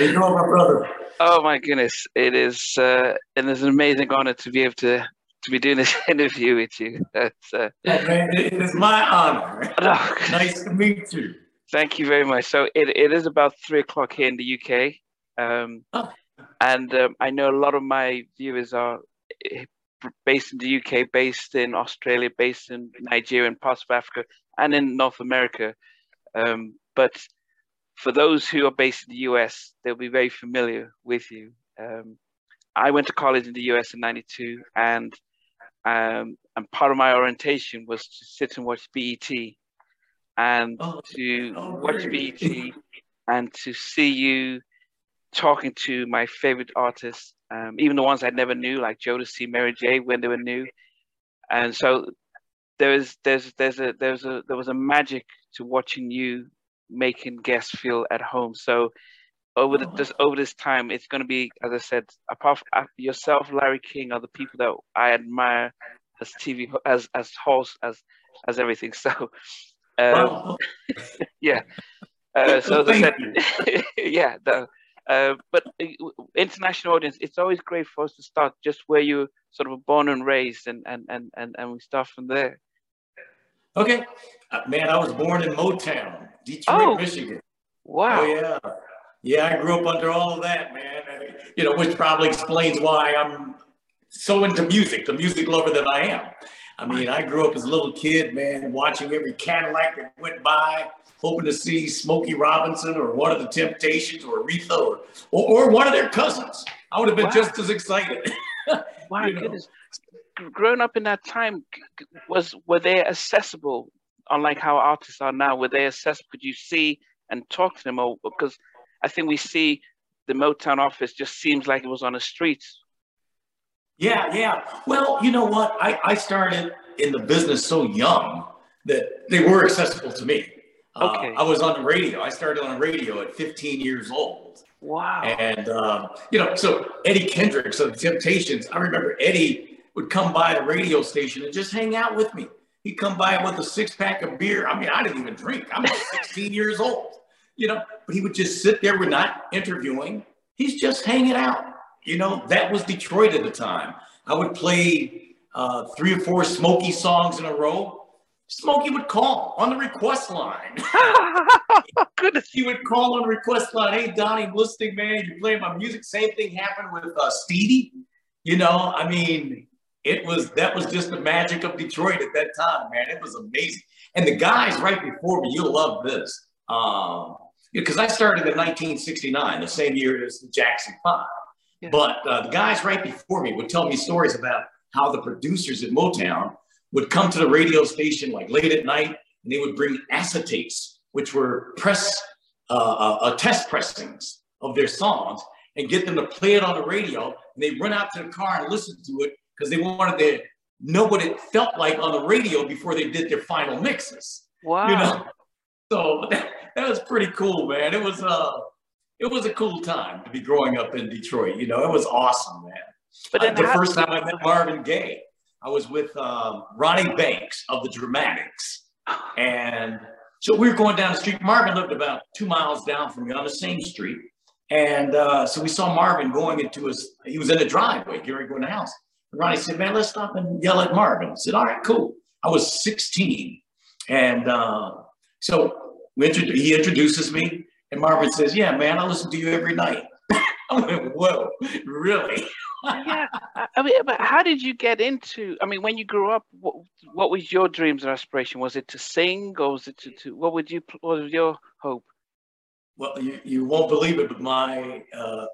you know, my brother. Oh my goodness, it is, uh, and it's an amazing honor to be able to to be doing this interview with you. That's, uh, man, it is my honor. Oh, nice to meet you. Thank you very much. So it, it is about three o'clock here in the UK, um, oh. and um, I know a lot of my viewers are eh, based in the UK, based in Australia, based in Nigeria, and parts of Africa, and in North America. Um, but for those who are based in the US, they'll be very familiar with you. Um, I went to college in the US in '92, and um, and part of my orientation was to sit and watch BET, and oh, to oh, watch BET, and to see you talking to my favorite artists, um, even the ones I never knew, like Jodeci, Mary J, when they were new, and so there is there's there's a there's a there was a magic to watching you making guests feel at home. So over the, this over this time, it's going to be, as I said, apart from uh, yourself, Larry King, are the people that I admire as TV as as host as as everything. So, um, yeah. Uh, so as I said, yeah. The, uh, but uh, international audience, it's always great for us to start just where you sort of born and raised, and and and and, and we start from there. Okay, uh, man, I was born in Motown, Detroit, oh, Michigan. Oh, wow. Oh yeah, yeah. I grew up under all of that, man. You know, which probably explains why I'm so into music, the music lover that I am. I mean, I grew up as a little kid, man, watching every Cadillac that went by, hoping to see Smokey Robinson or one of the Temptations or Aretha or, or, or one of their cousins. I would have been wow. just as excited. My goodness growing up in that time, was were they accessible? Unlike how artists are now, where they accessible? Could you see and talk to them? Or because I think we see the Motown office just seems like it was on the streets. Yeah, yeah. Well, you know what? I, I started in the business so young that they were accessible to me. Uh, okay. Uh, I was on the radio. I started on the radio at 15 years old. Wow. And, uh, you know, so Eddie Kendricks of the Temptations, I remember Eddie would come by the radio station and just hang out with me. He'd come by with a six pack of beer. I mean, I didn't even drink. I'm 16 years old, you know, but he would just sit there. We're not interviewing. He's just hanging out. You know, that was Detroit at the time. I would play uh, three or four Smokey songs in a row. Smokey would call on the request line. Goodness. He would call on the request line. Hey, Donnie, I'm listening, man. You playing my music. Same thing happened with uh, Stevie. You know, I mean, it was that was just the magic of Detroit at that time, man. It was amazing. And the guys right before me, you'll love this. Um, because I started in 1969, the same year as the Jackson Five. Yeah. But uh, the guys right before me would tell me stories about how the producers at Motown would come to the radio station like late at night, and they would bring acetates, which were press uh, uh, uh test pressings of their songs, and get them to play it on the radio. And they run out to the car and listen to it because they wanted to know what it felt like on the radio before they did their final mixes. Wow. You know? So that, that was pretty cool, man. It was uh it was a cool time to be growing up in Detroit. You know, it was awesome, man. But uh, the first time I met Marvin Gaye, I was with um, Ronnie Banks of the Dramatics. And so we were going down the street. Marvin lived about two miles down from me on the same street. And uh, so we saw Marvin going into his, he was in the driveway, getting going to the house. Ronnie said, man, let's stop and yell at Marvin. I said, all right, cool. I was 16. And uh, so he introduces me, and Marvin says, yeah, man, I listen to you every night. I went, whoa, really? yeah. I mean, but how did you get into? I mean, when you grew up, what, what was your dreams and aspiration? Was it to sing, or was it to, to what would you? What was your hope? Well, you, you won't believe it, but my uh,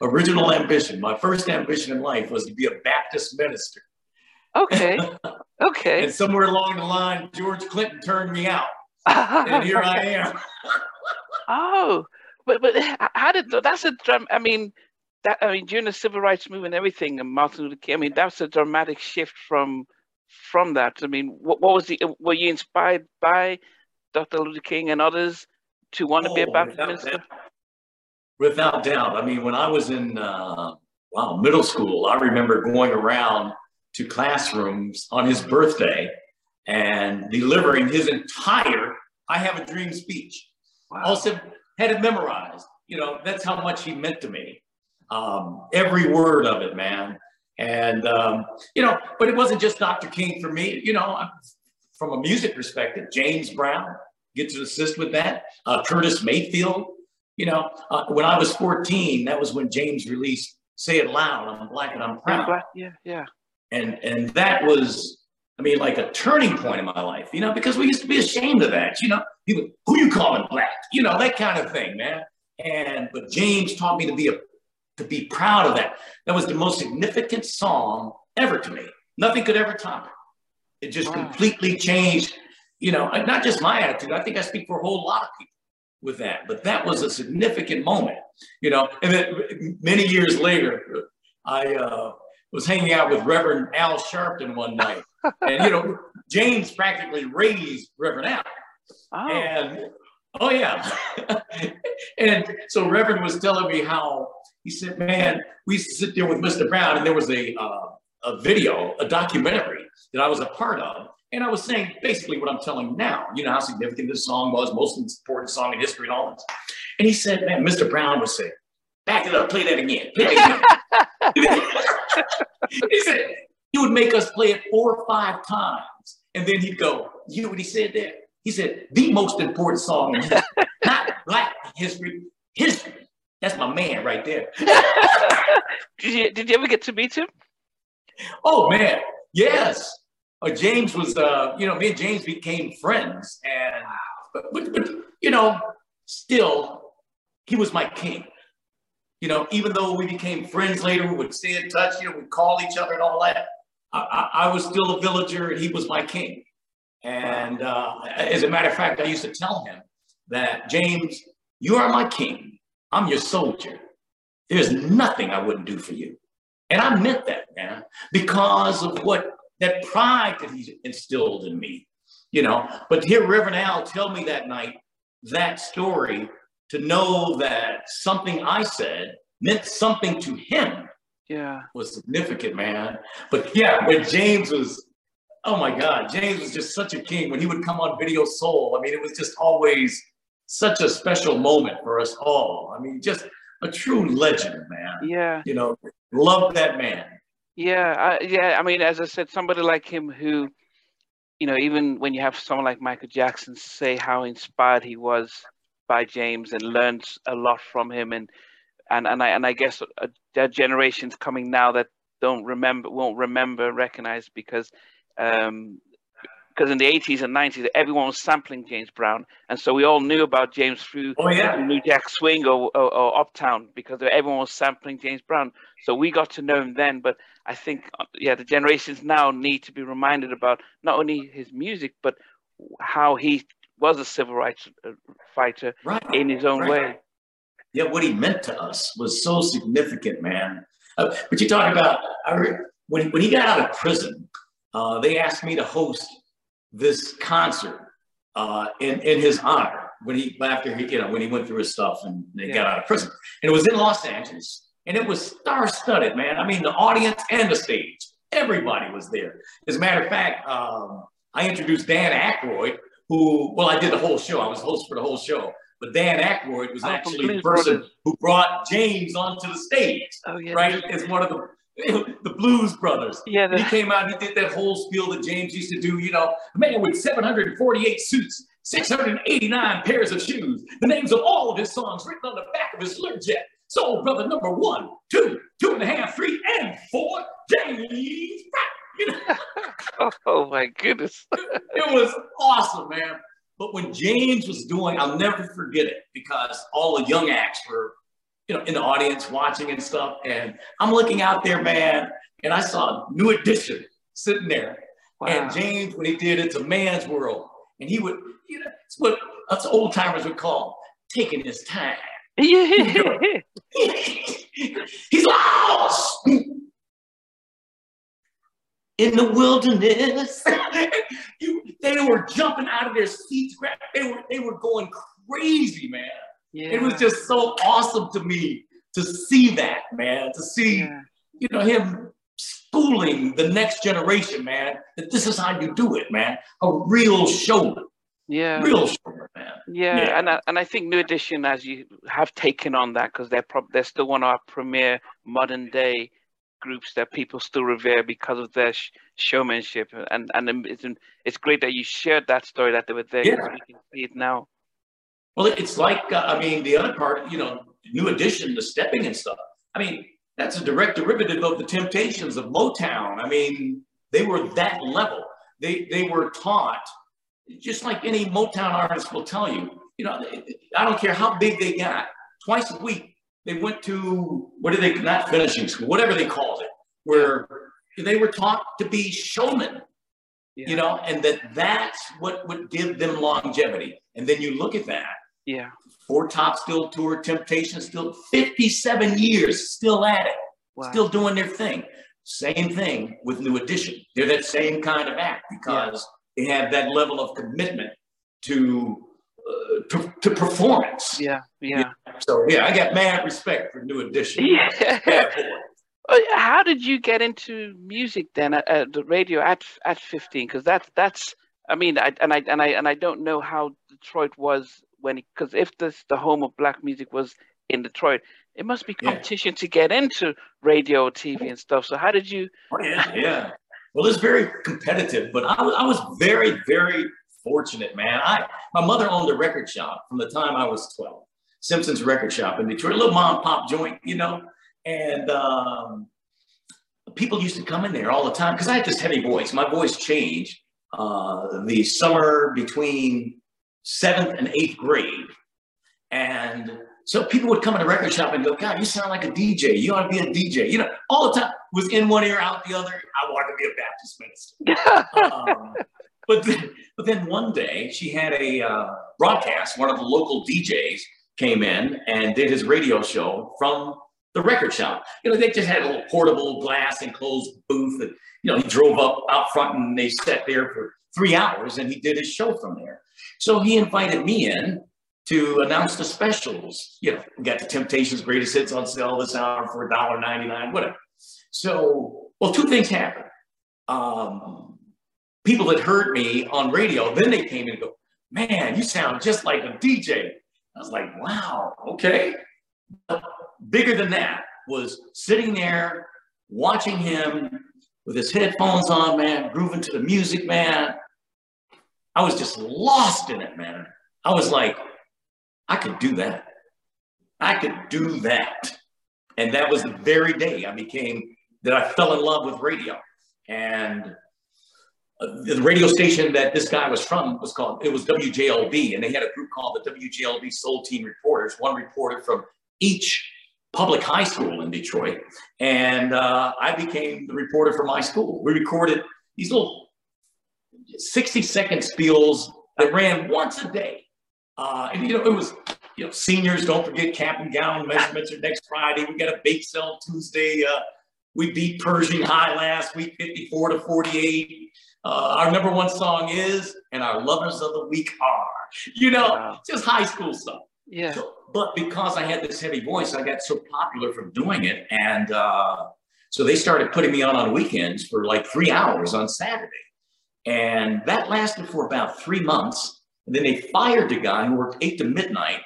original ambition, my first ambition in life was to be a Baptist minister. Okay. Okay. and somewhere along the line, George Clinton turned me out. and here I am. oh, but but how did that's a drum? I mean, that I mean during the civil rights movement and everything, and Martin Luther King. I mean, that's a dramatic shift from from that. I mean, what, what was the? Were you inspired by Dr. Luther King and others to want to oh, be a oh, Baptist minister? That, Without doubt. I mean, when I was in uh, wow middle school, I remember going around to classrooms on his birthday and delivering his entire "I Have a Dream" speech. Wow. Also had it memorized. you know, that's how much he meant to me. Um, every word of it, man. And, um, you know, but it wasn't just Dr. King for me. You know, from a music perspective, James Brown, get to assist with that. Uh, Curtis Mayfield, you know, uh, when I was 14, that was when James released Say It Loud, I'm Black and I'm Proud. Yeah, yeah. And, and that was, I mean, like a turning point in my life, you know, because we used to be ashamed of that. You know, people, who you calling black? You know, that kind of thing, man. And, but James taught me to be a, to be proud of that. That was the most significant song ever to me. Nothing could ever top it. It just wow. completely changed, you know, not just my attitude. I think I speak for a whole lot of people with that, but that was a significant moment, you know. And then many years later, I uh, was hanging out with Reverend Al Sharpton one night, and you know, James practically raised Reverend Al, oh. and oh yeah, and so Reverend was telling me how he said, "Man, we used to sit there with Mr. Brown, and there was a uh, a video, a documentary that I was a part of." And I was saying basically what I'm telling now. You know how significant this song was, most important song in history and all this. And he said, man, Mr. Brown would say, back it up, play that again, play that again. he said, he would make us play it four or five times. And then he'd go, you know what he said there? He said, the most important song in history, not black history, history. That's my man right there. did, you, did you ever get to meet him? Oh, man, yes. Uh, James was, uh, you know, me and James became friends. And, but, but, but, you know, still, he was my king. You know, even though we became friends later, we would stay in touch, you know, we'd call each other and all that. I, I, I was still a villager and he was my king. And uh, as a matter of fact, I used to tell him that, James, you are my king. I'm your soldier. There's nothing I wouldn't do for you. And I meant that, man, because of what that pride that he instilled in me, you know. But to hear Reverend Al tell me that night that story to know that something I said meant something to him. Yeah, was significant, man. But yeah, when James was, oh my God, James was just such a king. When he would come on Video Soul, I mean, it was just always such a special moment for us all. I mean, just a true legend, man. Yeah, you know, love that man. Yeah, I, yeah. I mean, as I said, somebody like him who, you know, even when you have someone like Michael Jackson say how inspired he was by James and learned a lot from him, and and and I and I guess uh, there are generations coming now that don't remember, won't remember, recognize because um, because in the 80s and 90s, everyone was sampling James Brown. And so we all knew about James through oh, yeah. New Jack Swing or, or, or, Uptown because everyone was sampling James Brown. So we got to know him then. But I think, uh, yeah, the generations now need to be reminded about not only his music, but how he was a civil rights uh, fighter right. in his own right. way. Yeah, what he meant to us was so significant, man. Uh, but you talk about I, when, when he got out of prison, uh, they asked me to host this concert uh, in, in his honor when he after he you know when he went through his stuff and they yeah. got out of prison. And it was in los angeles. And it was star-studded man. I mean the audience and the stage everybody was there. As a matter of fact um, i introduced dan Aykroyd, who well i did the whole show. I was host for the whole show. But Dan Aykroyd was oh, actually the person who brought James onto the stage, oh, yeah. right? As one of the the Blues Brothers. Yeah, the- he came out. He did that whole spiel that James used to do. You know, a man with 748 suits, 689 pairs of shoes. The names of all of his songs written on the back of his Learjet. Soul Brother number one, two, two and a half, three, and four. James You know? oh my goodness! it was awesome, man. But when James was doing, I'll never forget it because all the young acts were you know, in the audience watching and stuff. And I'm looking out there, man, and I saw a New Edition sitting there. Wow. And James, when he did It's a Man's World, and he would, you know, it's what us old timers would call taking his time. He's lost in the wilderness. you, they were jumping out of their seats. They were, they were going crazy, man. Yeah. It was just so awesome to me to see that, man, to see, yeah. you know, him schooling the next generation, man, that this is how you do it, man. A real showman. Yeah. Real showman, man. Yeah, yeah. and I, and I think New Edition, as you have taken on that, because they're prob- they're still one of our premier modern day groups that people still revere because of their sh- showmanship, and and it's it's great that you shared that story that they were there. Yeah. we can see it now. Well, it's like uh, I mean the other part, you know, New Edition, the stepping and stuff. I mean, that's a direct derivative of the Temptations of Motown. I mean, they were that level. They they were taught, just like any Motown artist will tell you. You know, I don't care how big they got. Twice a week, they went to what did they not finishing school, whatever they called it, where they were taught to be showmen. Yeah. You know, and that that's what would give them longevity. And then you look at that. Yeah. Four Top still tour, Temptation still 57 years, still at it, wow. still doing their thing. Same thing with New Edition. They're that same kind of act because yeah. they have that level of commitment to uh, to, to, performance. Yeah, yeah. So yeah, I got mad respect for New Edition. Yeah. How did you get into music then at, at the radio at at 15? Because that's that's I mean, I, and I and I and I don't know how Detroit was when because if this the home of black music was in Detroit, it must be competition yeah. to get into radio, or TV, and stuff. So how did you? Oh, yeah, yeah. Well, it's very competitive, but I, I was very, very fortunate, man. I my mother owned a record shop from the time I was twelve, Simpsons Record Shop in Detroit, a little mom pop joint, you know, and um, people used to come in there all the time because I had this heavy voice. My voice changed uh, the summer between seventh and eighth grade. And so people would come in the record shop and go, God, you sound like a DJ. You ought to be a DJ. You know, all the time was in one ear, out the other. I wanted to be a Baptist minister. um, but, then, but then one day she had a uh, broadcast. One of the local DJs came in and did his radio show from the record shop. You know, they just had a little portable glass enclosed booth. And, you know, he drove up out front and they sat there for three hours and he did his show from there. So he invited me in to announce the specials. You know, we got the Temptations greatest hits on sale this hour for $1.99, whatever. So, well, two things happened. Um, people that heard me on radio, then they came and go, man, you sound just like a DJ. I was like, wow, okay. But bigger than that was sitting there watching him with his headphones on, man, grooving to the music, man. I was just lost in it, man. I was like, I could do that. I could do that. And that was the very day I became, that I fell in love with radio. And uh, the radio station that this guy was from was called, it was WJLB. And they had a group called the WJLB Soul Team Reporters, one reporter from each public high school in Detroit. And uh, I became the reporter for my school. We recorded these little 60 second spiels that ran once a day. Uh, and, you know, it was, you know, seniors, don't forget cap and gown measurements are next Friday. We got a bake sale Tuesday. Uh, we beat Pershing High last week, 54 to 48. Uh, our number one song is, and our lovers of the week are, you know, wow. just high school stuff. Yeah. So, but because I had this heavy voice, I got so popular from doing it. And uh, so they started putting me on on weekends for like three hours on Saturday. And that lasted for about three months. And then they fired the guy who worked eight to midnight,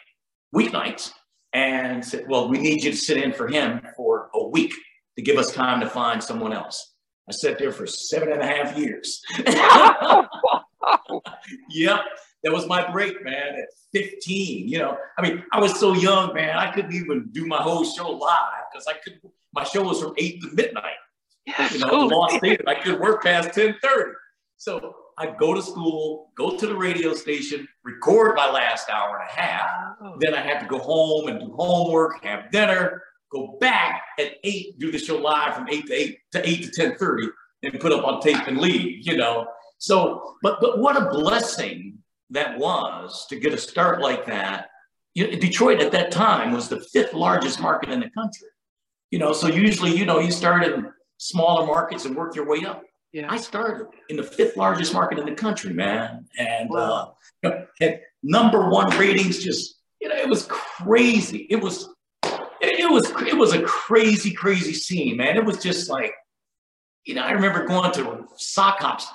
weeknights, and said, Well, we need you to sit in for him for a week to give us time to find someone else. I sat there for seven and a half years. yep. That was my break, man, at 15. You know, I mean, I was so young, man, I couldn't even do my whole show live because I could my show was from 8 to midnight. Yeah, you know, cool. I could work past 10:30. So I'd go to school, go to the radio station, record my last hour and a half. Oh. Then I have to go home and do homework, have dinner, go back at eight, do the show live from eight to eight to eight to ten thirty, and put up on tape and leave. You know. So, but but what a blessing that was to get a start like that. You know, Detroit at that time was the fifth largest market in the country. You know, so usually, you know, you start in smaller markets and work your way up. Yeah. I started in the fifth largest market in the country, man. And wow. uh, had number one ratings just, you know, it was crazy. It was, it was, it was a crazy, crazy scene, man. It was just like, you know, I remember going to sock hops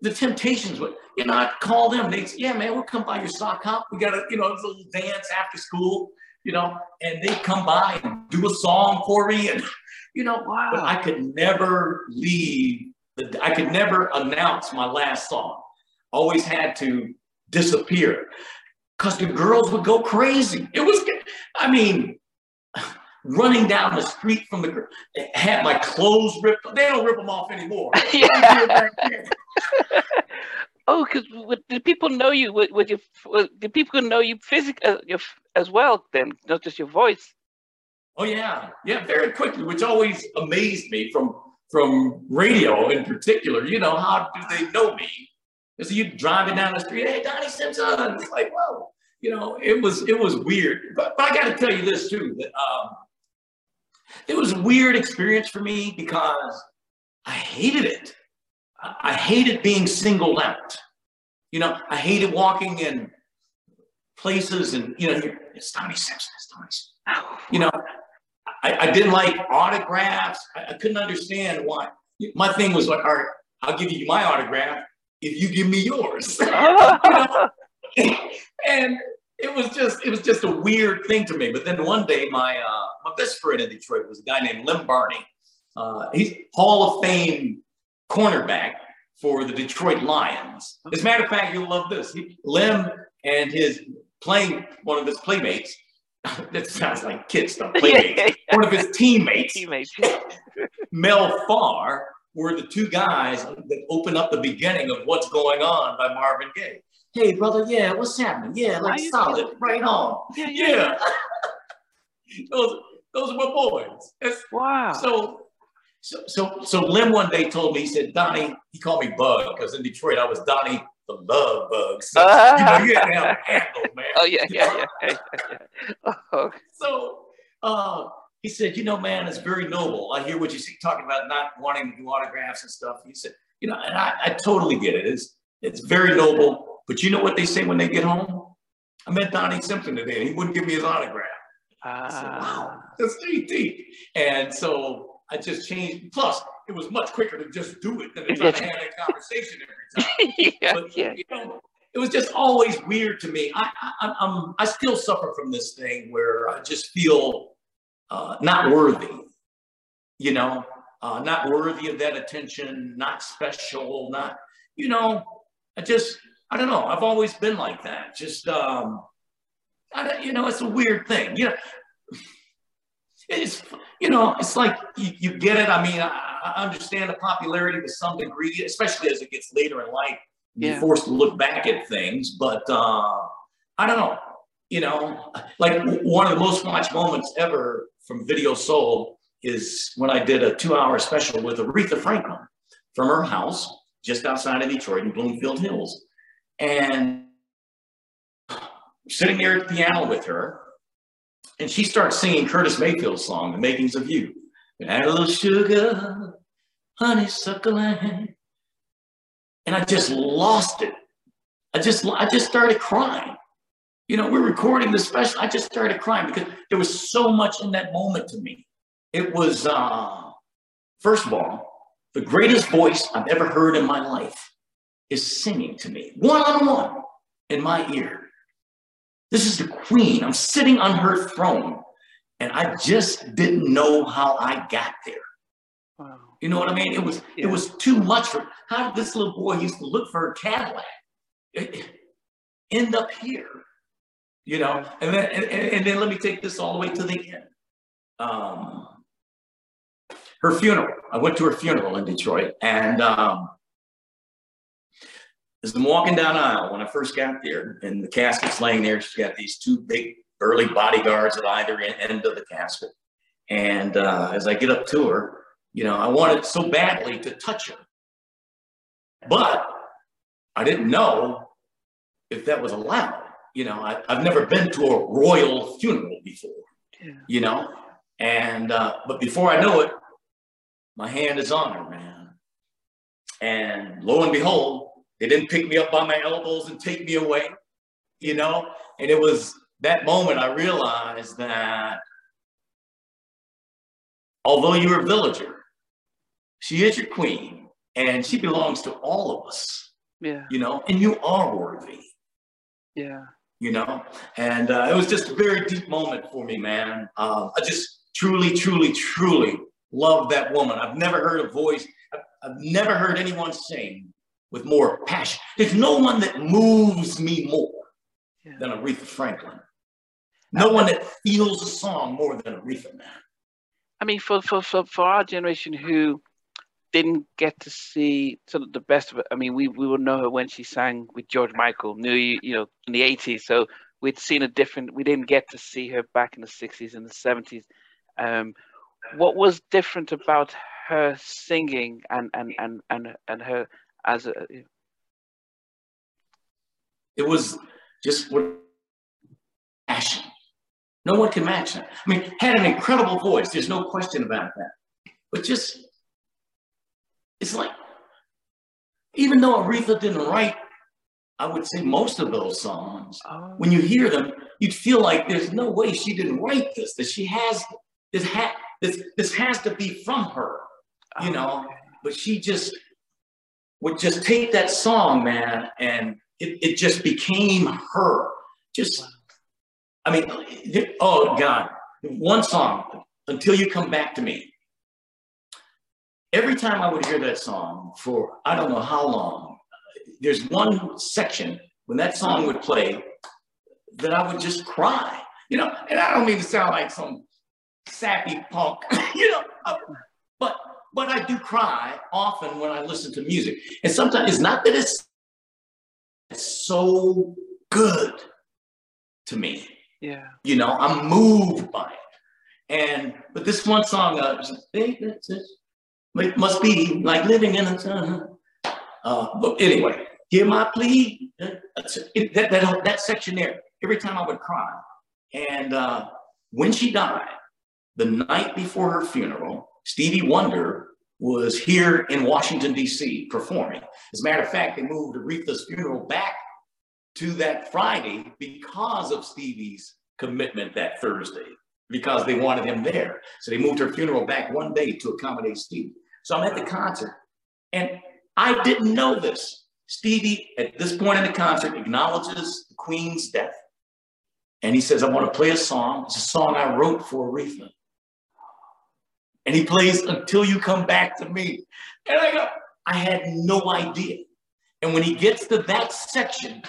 the Temptations would, you know, I'd call them. They'd say, yeah, man, we'll come by your sock hop. We got a, you know, a little dance after school, you know, and they'd come by and do a song for me. And, you know, wow. but I could never leave. The, I could never announce my last song. Always had to disappear because the girls would go crazy. It was, I mean, running down the street from the had my clothes ripped. They don't rip them off anymore. oh, because did people know you? Would, would you? Did people know you physically uh, as well? Then not just your voice. Oh yeah, yeah, very quickly, which always amazed me from from radio in particular. You know, how do they know me? So you driving down the street, hey, Donnie Simpson. It's like, whoa, you know, it was it was weird. But, but I got to tell you this too that um, it was a weird experience for me because I hated it. I hated being singled out. You know, I hated walking in places and, you know, it's Donnie Simpson, it's Donnie Simpson. You know, I, I didn't like autographs. I, I, couldn't understand why. My thing was like, all right, I'll give you my autograph if you give me yours. and it was just it was just a weird thing to me. But then one day, my uh, my best friend in Detroit was a guy named Lem Barney. Uh, he's Hall of Fame cornerback for the Detroit Lions. As a matter of fact, you'll love this. He, Lem and his playing one of his playmates. that sounds like kid stuff. Playmates. one of his teammates. teammates. Mel Farr were the two guys that opened up the beginning of What's Going On by Marvin Gaye hey brother, yeah, what's happening? Yeah, like solid, right on. Yeah, yeah. yeah. those those are my boys. It's, wow. So so so so Lem one day told me, he said, Donnie, he called me Bug, because in Detroit I was Donnie the love bug. So uh, you know, you had to have a handle, man. Oh yeah, yeah, yeah. yeah. oh. So uh he said, you know, man, it's very noble. I hear what you see talking about not wanting to do autographs and stuff. He said, you know, and I, I totally get it. It's it's very noble but you know what they say when they get home? I met Donnie Simpson today and he wouldn't give me his autograph. Uh, I said, wow, ah. that's deep. And so I just changed. Plus, it was much quicker to just do it than to try to have that conversation every time. yeah, but, yeah. You know, it was just always weird to me. I, I, I'm, I still suffer from this thing where I just feel uh, not worthy, you know, uh, not worthy of that attention, not special, not, you know, I just, I don't know. I've always been like that. Just, um, I, don't, you know, it's a weird thing. You know, it's, you know, it's like you, you get it. I mean, I, I, understand the popularity to some degree, especially as it gets later in life. You're forced to look back at things, but uh, I don't know. You know, like one of the most watched moments ever from Video Soul is when I did a two-hour special with Aretha Franklin from her house just outside of Detroit in Bloomfield Hills. And sitting there at the piano with her, and she starts singing Curtis Mayfield's song, The Makings of You. And add a little sugar, honeysuckle, and I just lost it. I just, I just started crying. You know, we're recording this special. I just started crying because there was so much in that moment to me. It was, uh, first of all, the greatest voice I've ever heard in my life is singing to me one on one in my ear. This is the queen. I'm sitting on her throne, and I just didn't know how I got there. Wow. You know what I mean? It was yeah. it was too much for how did this little boy used to look for a Cadillac it, end up here? You know, and then and, and, then let me take this all the way to the end. Um, her funeral. I went to her funeral in Detroit, and um, as I'm walking down aisle when I first got there, and the casket's laying there, she's got these two big burly bodyguards at either end of the casket. And uh, as I get up to her, you know, I wanted so badly to touch her, but I didn't know if that was allowed. You know, I, have never been to a royal funeral before. Yeah. You know, and uh, but before I know it, my hand is on her, man. And lo and behold, they didn't pick me up by my elbows and take me away, you know? And it was that moment I realized that although you're a villager, she is your queen and she belongs to all of us. Yeah. You know, and you are worthy. Yeah. You know, and uh, it was just a very deep moment for me, man. Uh, I just truly, truly, truly love that woman. I've never heard a voice, I've, I've never heard anyone sing with more passion. There's no one that moves me more yeah. than Aretha Franklin. No one that feels a song more than Aretha, man. I mean, for, for, for, for our generation who didn't get to see sort of the best of it, I mean, we, we would know her when she sang with George Michael, knew you know, in the 80s. So we'd seen a different, we didn't get to see her back in the 60s and the 70s. Um, what was different about her singing and, and, and, and, and her as a. It was just what passion. No one can match that. I mean, had an incredible voice. There's no question about that. But just, it's like, even though Aretha didn't write, I would say most of those songs, oh. when you hear them, you'd feel like there's no way she didn't write this. That she has this. Ha- this this has to be from her, you oh, know. But she just would just take that song, man, and it, it just became her. Just, I mean, oh God, one song, Until You Come Back to Me. Every time I would hear that song for I don't know how long, uh, there's one section when that song would play that I would just cry, you know, and I don't mean to sound like some sappy punk, you know, but but I do cry often when I listen to music. And sometimes it's not that it's, it's so good to me. Yeah. You know, I'm moved by it. And but this one song, uh, it must be like living in a uh, but anyway, hear my plea. It, that, that, that section there, every time I would cry. And uh, when she died, the night before her funeral, Stevie Wonder was here in Washington, D.C. performing. As a matter of fact, they moved Aretha's funeral back to that Friday because of Stevie's commitment that Thursday, because they wanted him there. So they moved her funeral back one day to accommodate Stevie. So I'm at the concert, and I didn't know this. Stevie, at this point in the concert, acknowledges the Queen's death. And he says, I want to play a song. It's a song I wrote for Aretha and he plays until you come back to me. And I go, I had no idea. And when he gets to that section,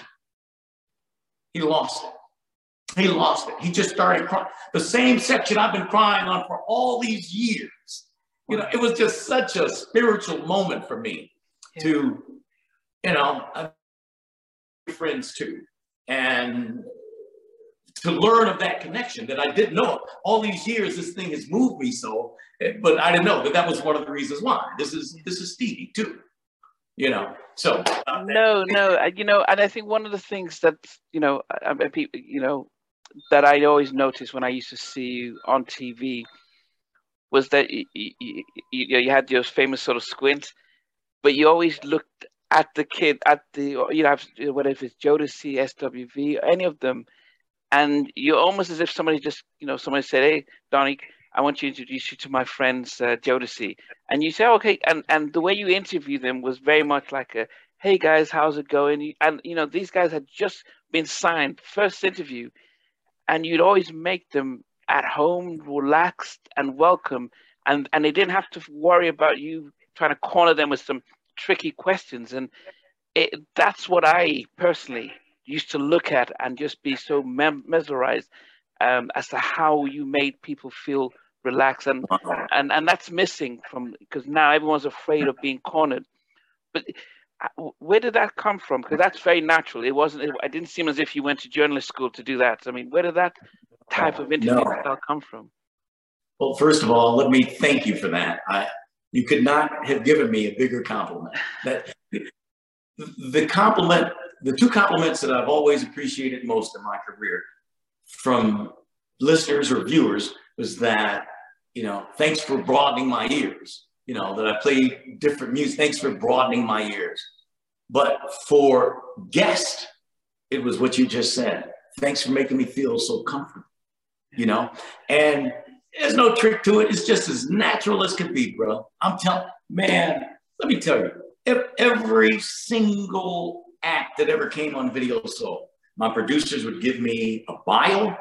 he lost it. He lost it. He just started crying. The same section I've been crying on for all these years. You know, it was just such a spiritual moment for me yeah. to, you know, uh, friends too. And to learn of that connection that I didn't know. All these years, this thing has moved me so, but I didn't know that that was one of the reasons why. This is this is Stevie too, you know. So uh, no, no, you know, and I think one of the things that you know, people, you know, that I always noticed when I used to see you on TV was that you, you, you, you had your famous sort of squint, but you always looked at the kid, at the you know, whatever it's Jodeci, SWV, any of them and you're almost as if somebody just, you know, somebody said, "Hey, Donnie, I want to introduce you to my friends uh, Jodeci," and you say, "Okay," and and the way you interview them was very much like a, "Hey guys, how's it going?" And you know, these guys had just been signed, first interview, and you'd always make them at home, relaxed and welcome, and and they didn't have to worry about you trying to corner them with some tricky questions, and it, that's what I personally used to look at and just be so mem- mesmerized um, as to how you made people feel relaxed. And and and that's missing from because now everyone's afraid of being cornered. But uh, where did that come from? Because that's very natural. It wasn't it, it, didn't seem as if you went to journalist school to do that. I mean where did that type of interview no. style come from? Well first of all let me thank you for that. I you could not have given me a bigger compliment. That the compliment the two compliments that I've always appreciated most in my career from listeners or viewers was that, you know, thanks for broadening my ears, you know, that I play different music. Thanks for broadening my ears. But for guest, it was what you just said. Thanks for making me feel so comfortable, you know? And there's no trick to it. It's just as natural as could be, bro. I'm telling, man, let me tell you, every single act that ever came on Video Soul, my producers would give me a bio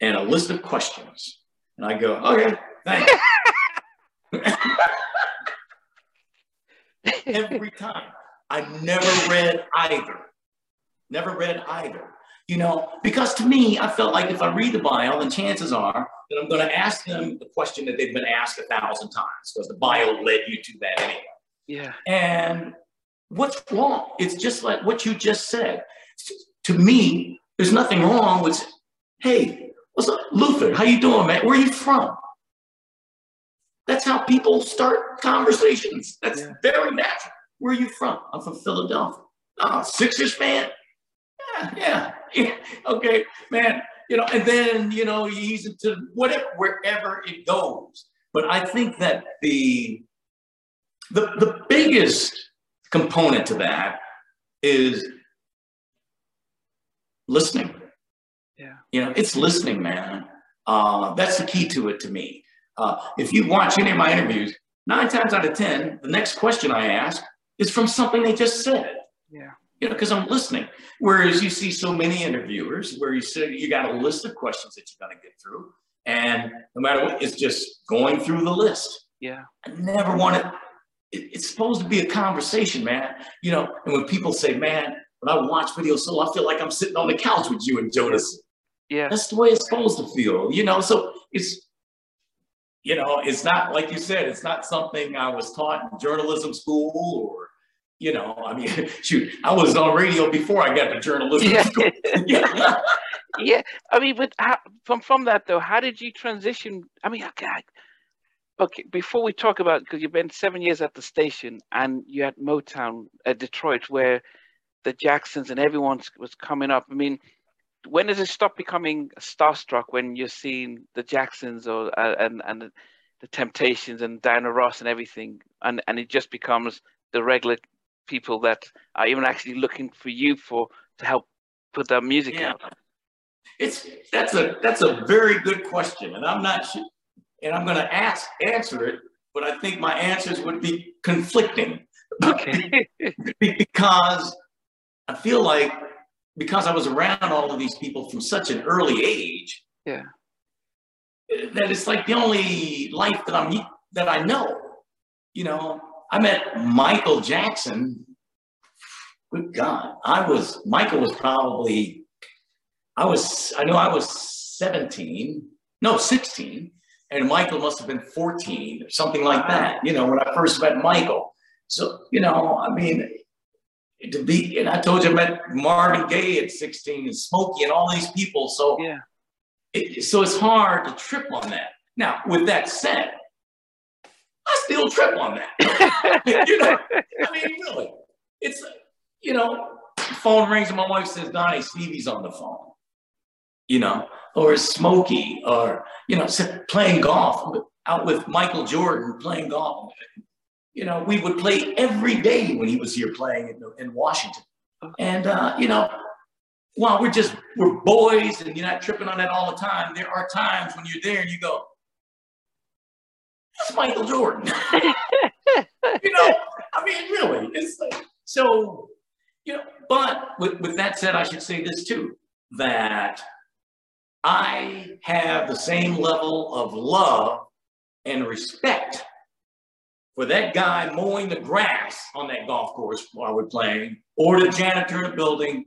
and a list of questions. And I go, okay, thanks. every time. I never read either. Never read either. You know, because to me, I felt like if I read the bio, then chances are that I'm going to ask them the question that they've been asked a thousand times because the bio led you to that anyway. Yeah. And what's wrong? It's just like what you just said. To me, there's nothing wrong with, hey, what's up, Luther? How you doing, man? Where are you from? That's how people start conversations. That's yeah. very natural. Where are you from? I'm from Philadelphia. Oh, Sixers fan? Yeah, yeah, yeah. Okay, man. You know, and then you know he's into whatever wherever it goes. But I think that the the the biggest component to that is listening. Yeah. You know, it's listening, man. Uh, that's the key to it to me. Uh, if you watch any of my interviews, nine times out of 10, the next question I ask is from something they just said. Yeah. You know, because I'm listening. Whereas you see so many interviewers where you say you got a list of questions that you got to get through. And no matter what, it's just going through the list. Yeah. I never wanted it, it's supposed to be a conversation, man. You know, and when people say, man, when I watch Video Soul, I feel like I'm sitting on the couch with you and Jonas. Yeah. That's the way it's supposed to feel, you know. So it's you know, it's not like you said, it's not something I was taught in journalism school or, you know, I mean, shoot, I was on radio before I got to journalism yeah. school. yeah. yeah. I mean, but how, from from that though, how did you transition? I mean, oh, okay, okay. Before we talk about, because you've been seven years at the station and you had Motown at Detroit, where the Jacksons and everyone was coming up. I mean, when does it stop becoming starstruck when you're seeing the Jacksons or uh, and and the, the, Temptations and Diana Ross and everything, and and it just becomes the regular people that are even actually looking for you for to help put their music yeah. out? It's that's a that's a very good question, and I'm not sure, and I'm going to ask answer it, but I think my answers would be conflicting. Okay. because I feel like because I was around all of these people from such an early age. Yeah. That it's like the only life that I'm that I know. You know, I met Michael Jackson. Good God, I was Michael was probably I was I know I was 17, no 16, and Michael must have been 14 or something like that. You know, when I first met Michael. So you know, I mean, to be, and I told you I met Marvin Gaye at 16 and Smokey and all these people. So yeah, it, so it's hard to trip on that. Now, with that said, I still trip on that. you know, I mean, really, it's you know, phone rings and my wife says, "Donnie, Stevie's on the phone." You know, or Smokey, or you know, playing golf out with Michael Jordan playing golf you know, we would play every day when he was here playing in, in Washington. And, uh, you know, while we're just, we're boys and you're not tripping on that all the time, there are times when you're there and you go, that's Michael Jordan. you know, I mean, really, it's like, so, you know, but with, with that said, I should say this too, that I have the same level of love and respect for that guy mowing the grass on that golf course while we're playing, or the janitor in the building,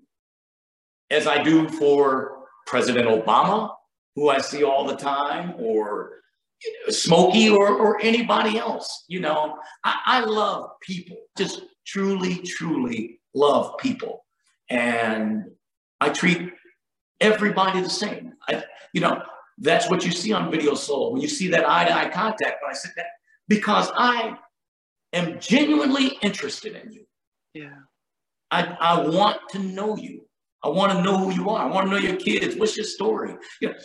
as I do for President Obama, who I see all the time, or you know, Smokey, or, or anybody else. You know, I, I love people, just truly, truly love people. And I treat everybody the same. I, you know, that's what you see on Video Soul. When you see that eye to eye contact, when I sit that, because I am genuinely interested in you. Yeah. I, I want to know you. I want to know who you are. I want to know your kids. What's your story? You know,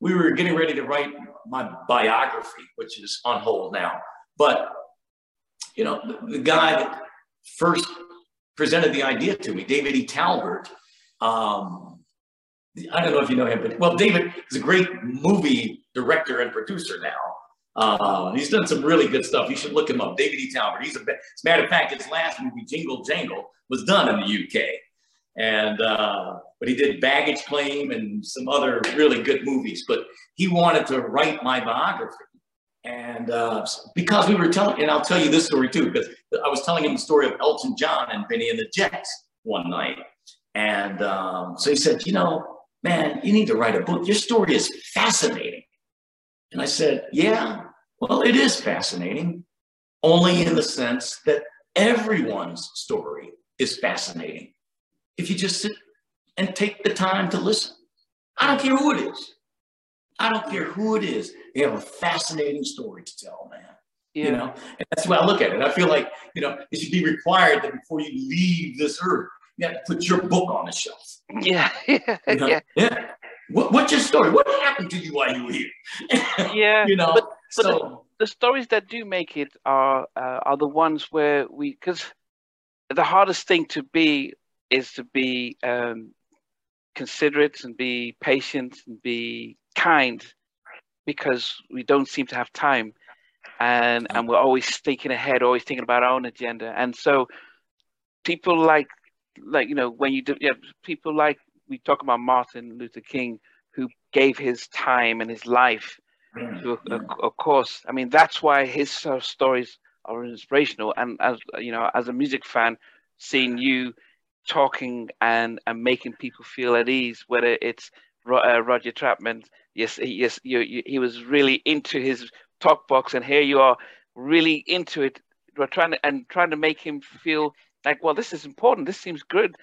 we were getting ready to write my biography, which is on hold now. But, you know, the, the guy that first presented the idea to me, David E. Talbert, um, I don't know if you know him, but well, David is a great movie director and producer now. Uh, he's done some really good stuff. You should look him up. David E. Talbert. He's a, as a matter of fact, his last movie, Jingle Jangle, was done in the UK. And, uh, but he did Baggage Claim and some other really good movies. But he wanted to write my biography. And uh, because we were telling, and I'll tell you this story too, because I was telling him the story of Elton John and Bennie and the Jets one night. And um, so he said, you know, man, you need to write a book. Your story is fascinating. And I said, yeah, well, it is fascinating, only in the sense that everyone's story is fascinating. If you just sit and take the time to listen, I don't care who it is. I don't care who it is. They have a fascinating story to tell, man. Yeah. You know, and that's the way I look at it. I feel like, you know, it should be required that before you leave this earth, you have to put your book on the shelf. Yeah. yeah. You know? yeah. yeah. What, what's your story? What happened to you while you were here? yeah. you know, but, but so the, the, stories that do make it are uh, are the ones where we because the hardest thing to be is to be um, considerate and be patient and be kind because we don't seem to have time. And and we're always thinking ahead always thinking about our own agenda. And so people like like you know when you do yeah, people like we talk about Martin Luther King, who gave his time and his life a cause. I mean, that's why his uh, stories are inspirational. And as you know, as a music fan, seeing you talking and and making people feel at ease, whether it's uh, Roger Troutman, yes, he, yes, you, you, he was really into his talk box, and here you are, really into it. We're trying to and trying to make him feel like, well, this is important. This seems good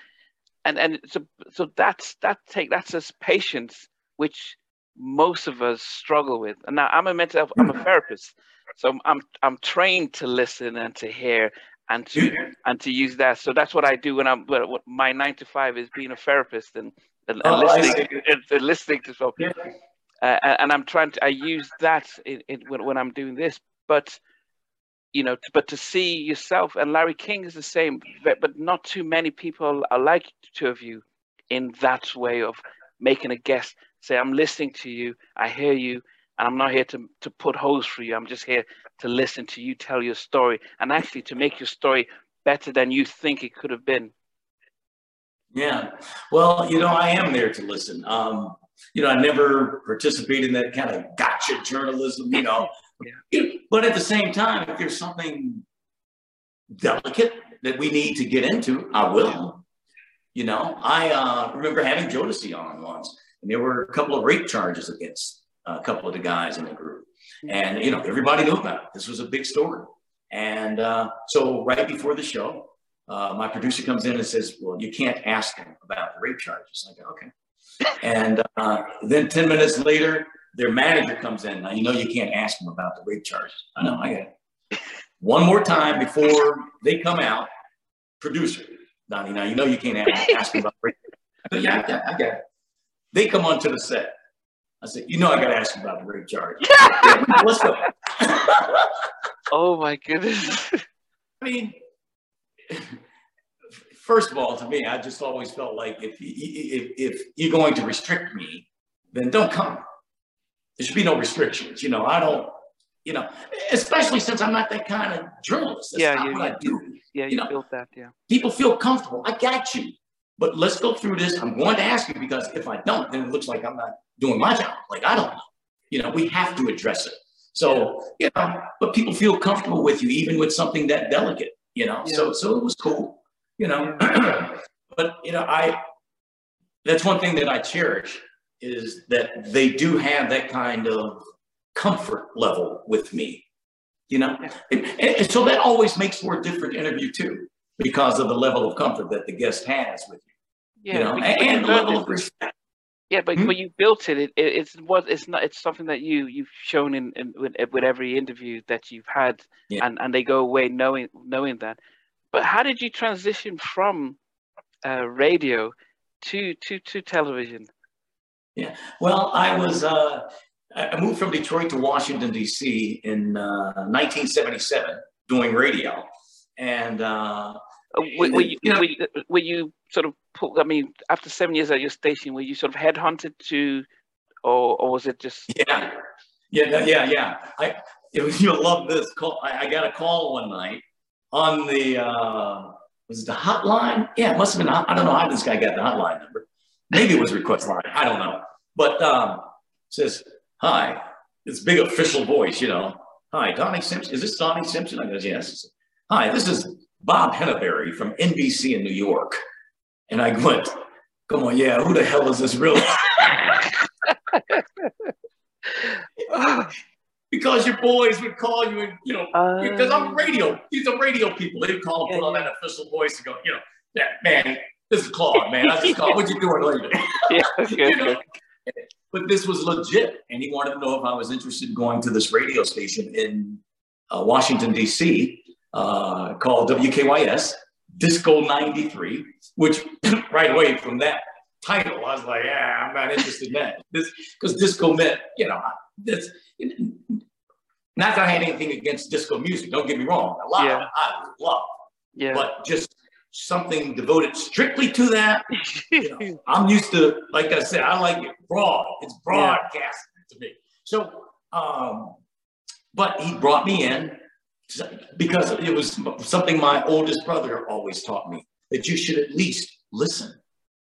and and so so that's that take that's as patience which most of us struggle with. And now i'm a mental health, i'm a therapist. So I'm, I'm trained to listen and to hear and to and to use that. So that's what i do when i'm what my nine to five is being a therapist and and, and oh, listening and, listening to so yeah. uh, and i'm trying to i use that in, in, when, when i'm doing this. But you know, but to see yourself and Larry King is the same, but not too many people are like two of you in that way of making a guest say, I'm listening to you, I hear you, and I'm not here to, to put holes for you. I'm just here to listen to you tell your story and actually to make your story better than you think it could have been. Yeah. Well, you know, I am there to listen. Um, you know, I never participated in that kind of gotcha journalism, you know, yeah. But at the same time, if there's something delicate that we need to get into, I will. You know, I uh, remember having Jodeci on once, and there were a couple of rape charges against a couple of the guys in the group. And, you know, everybody knew about it. This was a big story. And uh, so right before the show, uh, my producer comes in and says, well, you can't ask him about the rape charges. I go, okay. And uh, then 10 minutes later, their manager comes in. Now, you know, you can't ask them about the rape charges. I know, I got it. One more time before they come out, producer, Donnie, now you know you can't ask, ask them about rape. I go, yeah, I got, I got it. They come onto the set. I said, you know, I got to ask you about the rape charge. yeah, let's go. oh my goodness. I mean, first of all, to me, I just always felt like if, if, if you're going to restrict me, then don't come. There should be no restrictions. You know, I don't, you know, especially since I'm not that kind of journalist. That's yeah, you, what I do. Yeah, you, you know, built that. Yeah. People feel comfortable. I got you. But let's go through this. I'm going to ask you because if I don't, then it looks like I'm not doing my job. Like I don't know. You know, we have to address it. So, you know, but people feel comfortable with you, even with something that delicate, you know. Yeah. So so it was cool, you know. but you know, I that's one thing that I cherish is that they do have that kind of comfort level with me, you know? And, and, so that always makes for a different interview too, because of the level of comfort that the guest has with you. Yeah, you know, and, and the level of respect. Yeah, but hmm? when you built it, it, it, it's what it's not. It's something that you you've shown in, in with, with, every interview that you've had, yeah. and and they go away knowing knowing that. But how did you transition from uh, radio to to to television? Yeah. Well, I was, uh, I moved from Detroit to Washington, D.C. in uh, 1977 doing radio. And, uh, uh were, were, you, you know, were, you, sort of, put, I mean, after seven years at your station, were you sort of headhunted to, or, or was it just? Yeah. Yeah, yeah, yeah. I, it, you'll love this call. I, I, got a call one night on the, uh, was it the hotline? Yeah, it must have been, I don't know how this guy got the hotline number. Maybe it was request line. I don't know. But um, says, hi, it's big official voice, you know. Hi, Donnie Simpson. Is this Donnie Simpson? I goes, yes. Hi, this is Bob Henneberry from NBC in New York. And I went, come on, yeah, who the hell is this really? because your boys would call you and, you know, because uh, I'm radio. These are radio people. They'd call and put on that official voice and go, you know, yeah, man, this is Claude, man. I just called. What you doing later? yeah, good, you know? But this was legit. And he wanted to know if I was interested in going to this radio station in uh, Washington, D.C., uh, called WKYS, Disco 93, which right away from that title, I was like, yeah, I'm not interested in that. This because disco meant, you know, this not that I had anything against disco music. Don't get me wrong. A lot yeah. I love. Yeah. But just something devoted strictly to that. You know, I'm used to, like I said, I like it broad. It's broadcast yeah. to me. So, um, but he brought me in because it was something my oldest brother always taught me that you should at least listen.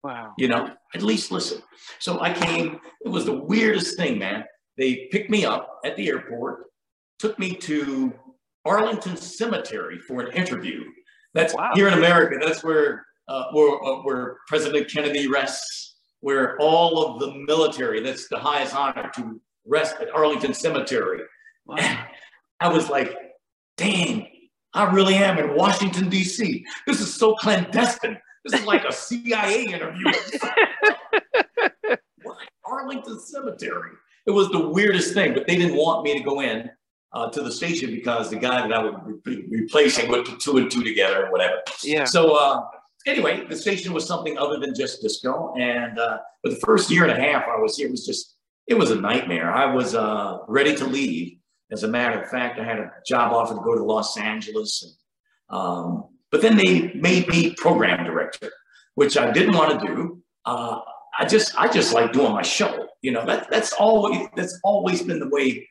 Wow. You know, at least listen. So I came, it was the weirdest thing, man. They picked me up at the airport, took me to Arlington Cemetery for an interview. That's wow. here in America. That's where uh, where, uh, where President Kennedy rests, where all of the military. That's the highest honor to rest at Arlington Cemetery. Wow. I was like, dang, I really am in Washington D.C. This is so clandestine. This is like a CIA interview. Arlington Cemetery. It was the weirdest thing, but they didn't want me to go in uh, to the station because the guy that I would be replacing would put two and two together or whatever. Yeah. So uh, anyway, the station was something other than just disco. And uh, for the first year and a half I was here, it was just, it was a nightmare. I was uh, ready to leave. As a matter of fact, I had a job offer to go to Los Angeles. And, um, but then they made me program director, which I didn't want to do. Uh, I just, I just like doing my show. You know, that, that's always, that's always been the way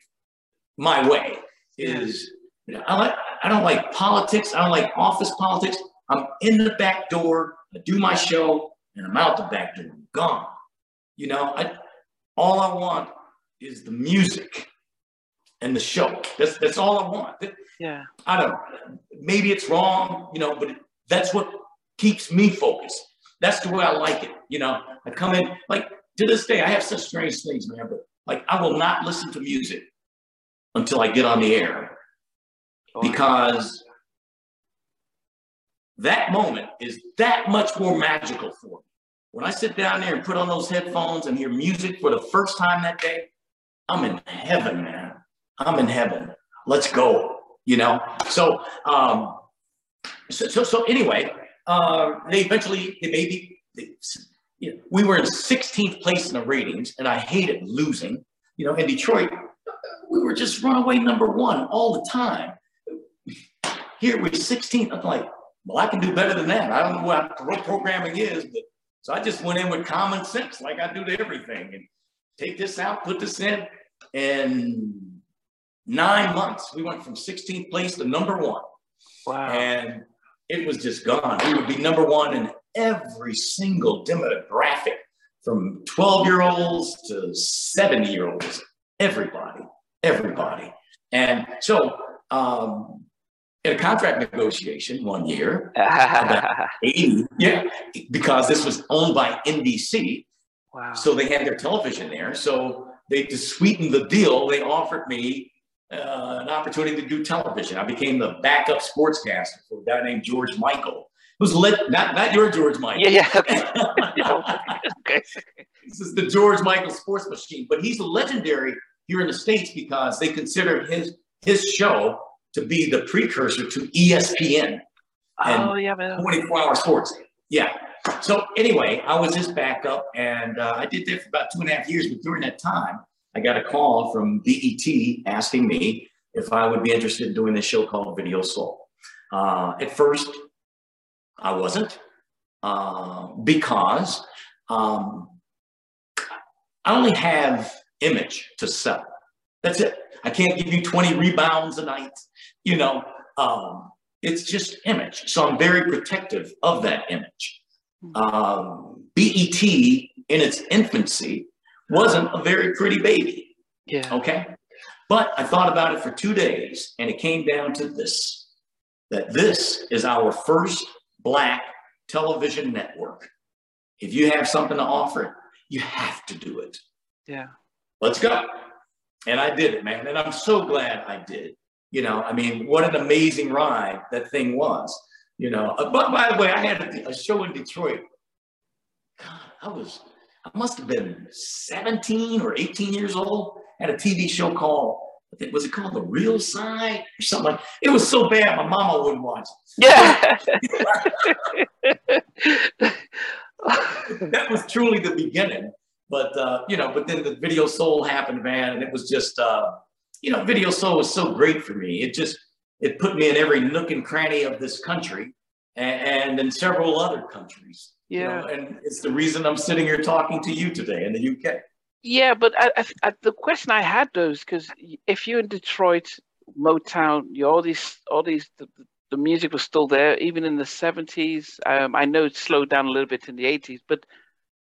my way is you know, I like I don't like politics. I don't like office politics. I'm in the back door. I do my show, and I'm out the back door. I'm gone. You know, I all I want is the music and the show. That's that's all I want. Yeah. I don't. Maybe it's wrong, you know, but that's what keeps me focused. That's the way I like it. You know, I come in like to this day. I have such strange things, man. But like, I will not listen to music until I get on the air. Oh, because that moment is that much more magical for me. When I sit down there and put on those headphones and hear music for the first time that day, I'm in heaven, man. I'm in heaven. Let's go. You know. So, um, so, so, so anyway, uh, they eventually they maybe they, you know, we were in 16th place in the ratings, and I hated losing. You know, in Detroit, we were just runaway number one all the time. Here we're 16th. I'm like, well, I can do better than that. I don't know what, what programming is, but so I just went in with common sense, like I do to everything, and take this out, put this in, and nine months we went from 16th place to number one. Wow! And it was just gone. We would be number one in every single demographic, from 12 year olds to 70 year olds, everybody everybody. And so, um, in a contract negotiation one year, 80, yeah, because this was owned by NBC. Wow. So they had their television there. So they to sweeten the deal, they offered me uh, an opportunity to do television. I became the backup sportscaster for a guy named George Michael, who's lit, not not your George Michael. Yeah, yeah. Okay. okay. this is the George Michael sports machine, but he's legendary here in the States because they consider his his show to be the precursor to ESPN. Oh, yeah, man. 24 hour sports. Yeah. So anyway, I was his backup and uh, I did that for about two and a half years. But during that time, I got a call from BET asking me if I would be interested in doing this show called Video Soul. Uh, at first, I wasn't uh, because um, I only have image to sell. That's it. I can't give you 20 rebounds a night. You know, um, it's just image. So I'm very protective of that image. Um, BET in its infancy wasn't a very pretty baby. Yeah. Okay. But I thought about it for two days and it came down to this that this is our first black television network. If you have something to offer, you have to do it. Yeah. Let's go. And I did it, man. And I'm so glad I did. You know, I mean, what an amazing ride that thing was. You know, uh, but by the way, I had a, a show in Detroit. God, I was, I must have been 17 or 18 years old. Had a TV show called, I think, was it called The Real Side or something like It was so bad, my mama wouldn't watch it. Yeah. that was truly the beginning. But, uh, you know, but then the Video Soul happened, man. And it was just, uh, you know, Video Soul was so great for me. It just, it put me in every nook and cranny of this country and, and in several other countries. Yeah. You know, and it's the reason I'm sitting here talking to you today in the UK. Yeah, but I, I, the question I had though is because if you're in Detroit, Motown, you all these, all these, the, the music was still there even in the 70s. Um, I know it slowed down a little bit in the 80s, but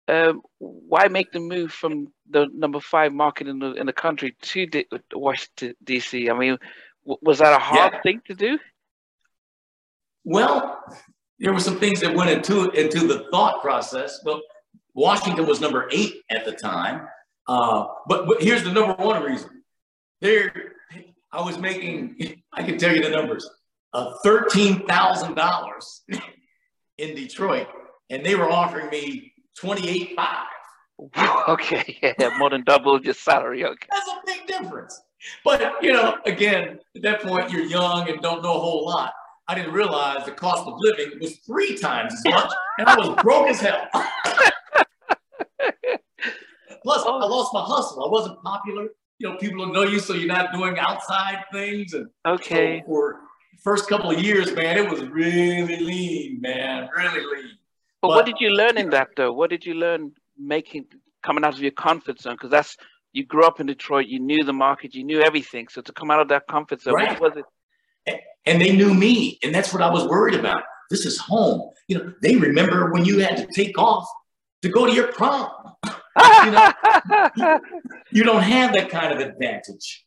um, why make the move from the number five market in the in the country to D- Washington D.C.? I mean, w- was that a hard yeah. thing to do? Well, there were some things that went into into the thought process. Well, Washington was number eight at the time, uh, but but here's the number one reason. There, I was making. I can tell you the numbers. Uh, Thirteen thousand dollars in Detroit, and they were offering me 28.5. Okay, yeah, more than double your salary. Okay. That's a big difference. But, you know, again, at that point, you're young and don't know a whole lot. I didn't realize the cost of living was three times as much, and I was broke as hell. Plus, oh. I lost my hustle. I wasn't popular. You know, people don't know you, so you're not doing outside things. And okay, so for first couple of years, man, it was really lean, man, really lean. But, but what did you learn in that though? What did you learn making coming out of your comfort zone? Because that's you grew up in Detroit, you knew the market, you knew everything. So to come out of that comfort zone, right. what was it? And they knew me, and that's what I was worried about. This is home. You know, they remember when you had to take off to go to your prom. you, know, you, you don't have that kind of advantage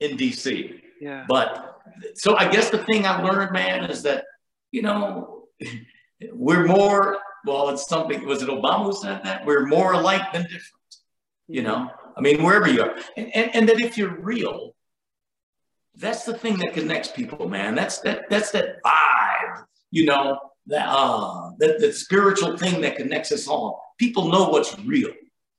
in DC. Yeah. But so I guess the thing I learned, man, is that you know we're more well, it's something, was it Obama who said that? We're more alike than different. You mm-hmm. know, I mean, wherever you are. And, and, and that if you're real, that's the thing that connects people, man. That's that that's that vibe, you know, that uh that, that spiritual thing that connects us all. People know what's real.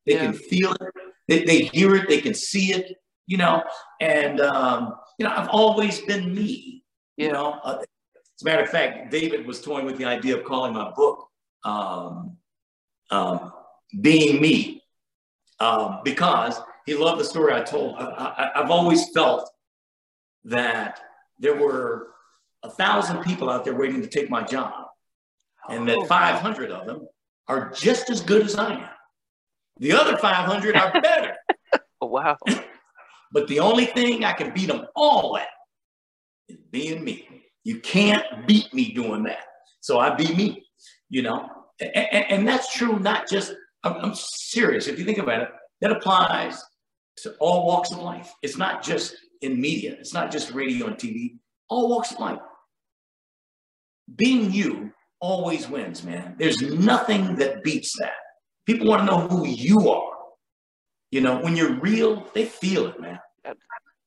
They yeah. can feel it, they, they hear it, they can see it, you know, and um, you know, I've always been me. You know, uh, as a matter of fact, David was toying with the idea of calling my book um, um, being me um, because he loved the story I told. I, have always felt that there were a thousand people out there waiting to take my job, and that 500 of them are just as good as I am. The other 500 are better. oh, wow. but the only thing I can beat them all at is being me. You can't beat me doing that. So I be me you know, and, and that's true not just, I'm, I'm serious, if you think about it, that applies to all walks of life. It's not just in media, it's not just radio and TV, all walks of life. Being you always wins, man. There's nothing that beats that. People want to know who you are. You know, when you're real, they feel it, man.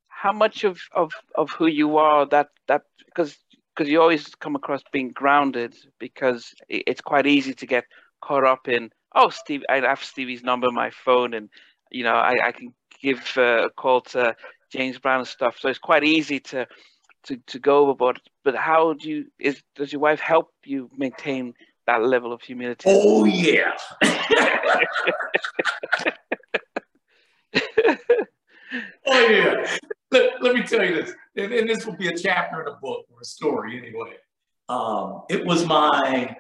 How much of, of, of who you are that that because because you always come across being grounded because it's quite easy to get caught up in oh steve i have stevie's number on my phone and you know i, I can give uh, a call to james brown stuff so it's quite easy to to, to go overboard but how do you is does your wife help you maintain that level of humility oh yeah oh yeah let, let me tell you this, and, and, this will be a chapter in a book or a story anyway. Um, it was my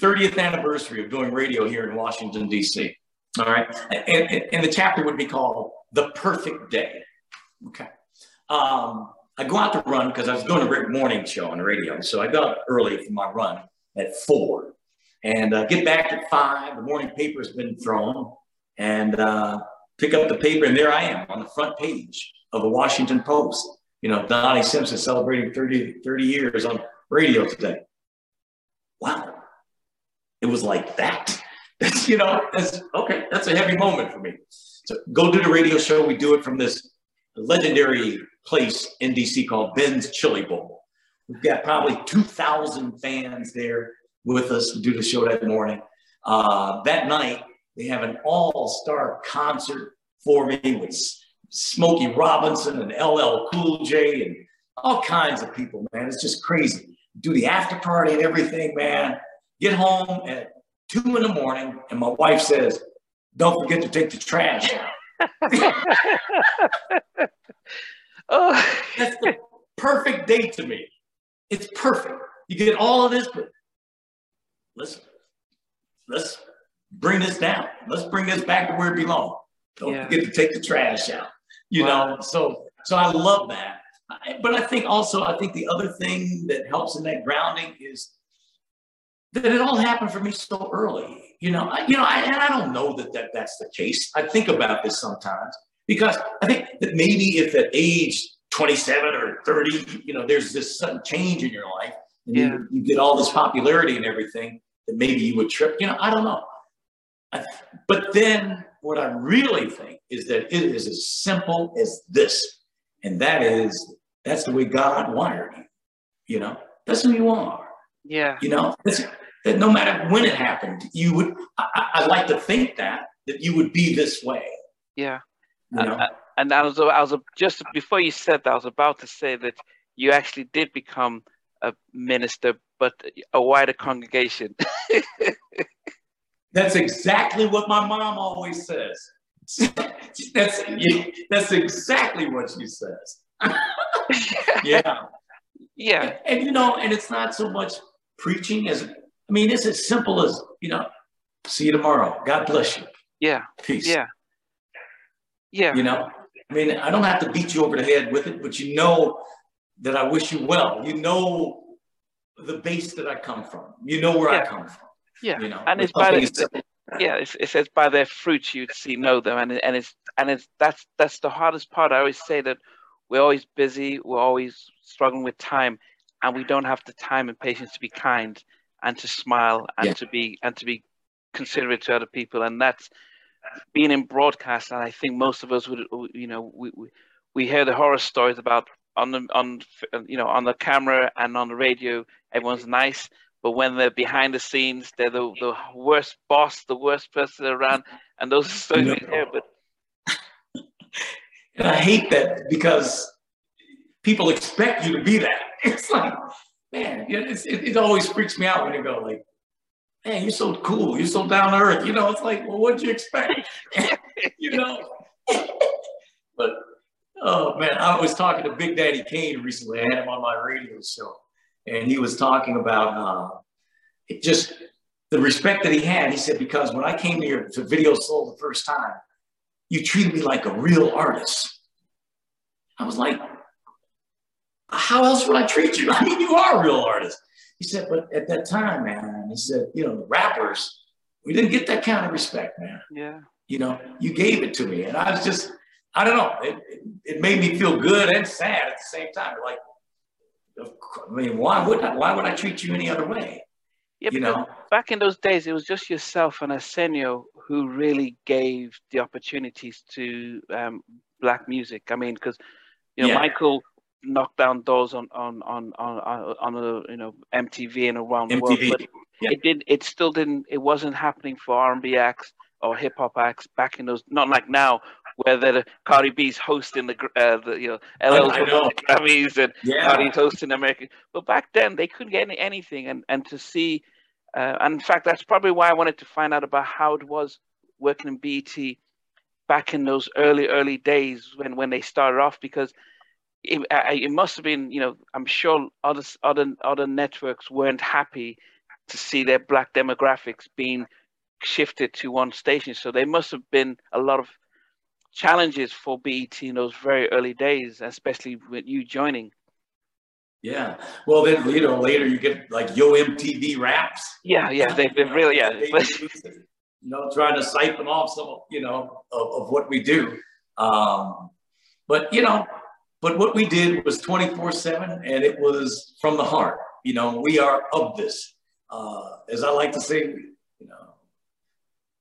30th anniversary of doing radio here in Washington, D.C. All right. And, and, and the chapter would be called the perfect day. Okay. Um, I go out to run because I was doing a morning show on the radio. So I got up early for my run at four and uh, get back at five. The morning paper's been thrown and uh, pick up the paper. And there I am on the front page of the Washington Post. You know, Donnie Simpson celebrating 30, 30 years on radio today. Wow. It was like that. That's, you know, that's okay. That's a heavy moment for me. So go do the radio show. We do it from this legendary place in DC called Ben's Chili Bowl. We've got probably 2,000 fans there with us to do the show that morning. Uh, that night, they have an all-star concert for me with Smokey Robinson and LL Cool J and all kinds of people, man. It's just crazy. Do the after party and everything, man. Get home at two in the morning, and my wife says, "Don't forget to take the trash oh. That's the perfect day to me. It's perfect. You get all of this, but let's let's bring this down. Let's bring this back to where it belongs. Don't yeah. forget to take the trash out. You wow. know, so so I love that. I, but I think also I think the other thing that helps in that grounding is that it all happened for me so early. You know, I, you know, I, and I don't know that, that that's the case. I think about this sometimes because I think that maybe if at age 27 or 30, you know, there's this sudden change in your life and yeah. you, you, get all this popularity and everything, that maybe you would trip. You know, I don't know. I, but then what I really think is that it is as simple as this, and that is that's the way God wired you. You know, that's who you are. Yeah. You know, that no matter when it happened, you would, I, I like to think that, that you would be this way. Yeah. You know? and I was, I was just before you said that, I was about to say that you actually did become a minister, but a wider congregation. that's exactly what my mom always says. that's that's exactly what she says. yeah. Yeah. And, and, you know, and it's not so much preaching is, I mean, it's as simple as, you know, see you tomorrow. God bless you. Yeah. Peace. Yeah. Yeah. You know, I mean, I don't have to beat you over the head with it, but you know that I wish you well. You know the base that I come from. You know where yeah. I come from. Yeah. You know, and it's by the, yeah, it's, it says by their fruits you'd see know them, and and it's and it's that's that's the hardest part. I always say that we're always busy, we're always struggling with time, and we don't have the time and patience to be kind and to smile and yeah. to be and to be considerate to other people and that's being in broadcast and i think most of us would you know we we, we hear the horror stories about on the on you know on the camera and on the radio everyone's nice but when they're behind the scenes they're the, the worst boss the worst person around and those stories no. we hear but and i hate that because people expect you to be that it's like man, it, it always freaks me out when you go like, man, you're so cool, you're so down to earth. You know, it's like, well, what'd you expect? you know. but oh man, I was talking to Big Daddy Kane recently. I had him on my radio show, and he was talking about uh, just the respect that he had. He said because when I came here to Video Soul the first time, you treated me like a real artist. I was like, how else would I treat you? I mean, you are a real artist. He said, but at that time, man, he said, you know, the rappers, we didn't get that kind of respect, man. Yeah. You know, you gave it to me. And I was just, I don't know, it, it, it made me feel good and sad at the same time. Like, I mean, why would I, why would I treat you any other way? Yeah, you know, back in those days, it was just yourself and Arsenio who really gave the opportunities to um, black music. I mean, because you know, yeah. Michael knock down doors on on on on on a you know MTV and around MTV. the world. But yeah. it did. It still didn't. It wasn't happening for R&B acts or hip hop acts back in those. Not like now, where the Cardi B's hosting the uh, the you know LL's Grammys and yeah. Cardi's hosting American. But back then they couldn't get any, anything, and and to see. Uh, and in fact, that's probably why I wanted to find out about how it was working in BET back in those early, early days when, when they started off, because it, it must have been, you know, I'm sure other other other networks weren't happy to see their black demographics being shifted to one station. So there must have been a lot of challenges for BET in those very early days, especially with you joining. Yeah. Well, then you know later you get like Yo MTV Raps. Yeah, yeah, they've been really yeah. you know, trying to siphon off some you know of, of what we do. Um, but you know, but what we did was 24 seven and it was from the heart. You know, we are of this. Uh, as I like to say, you know,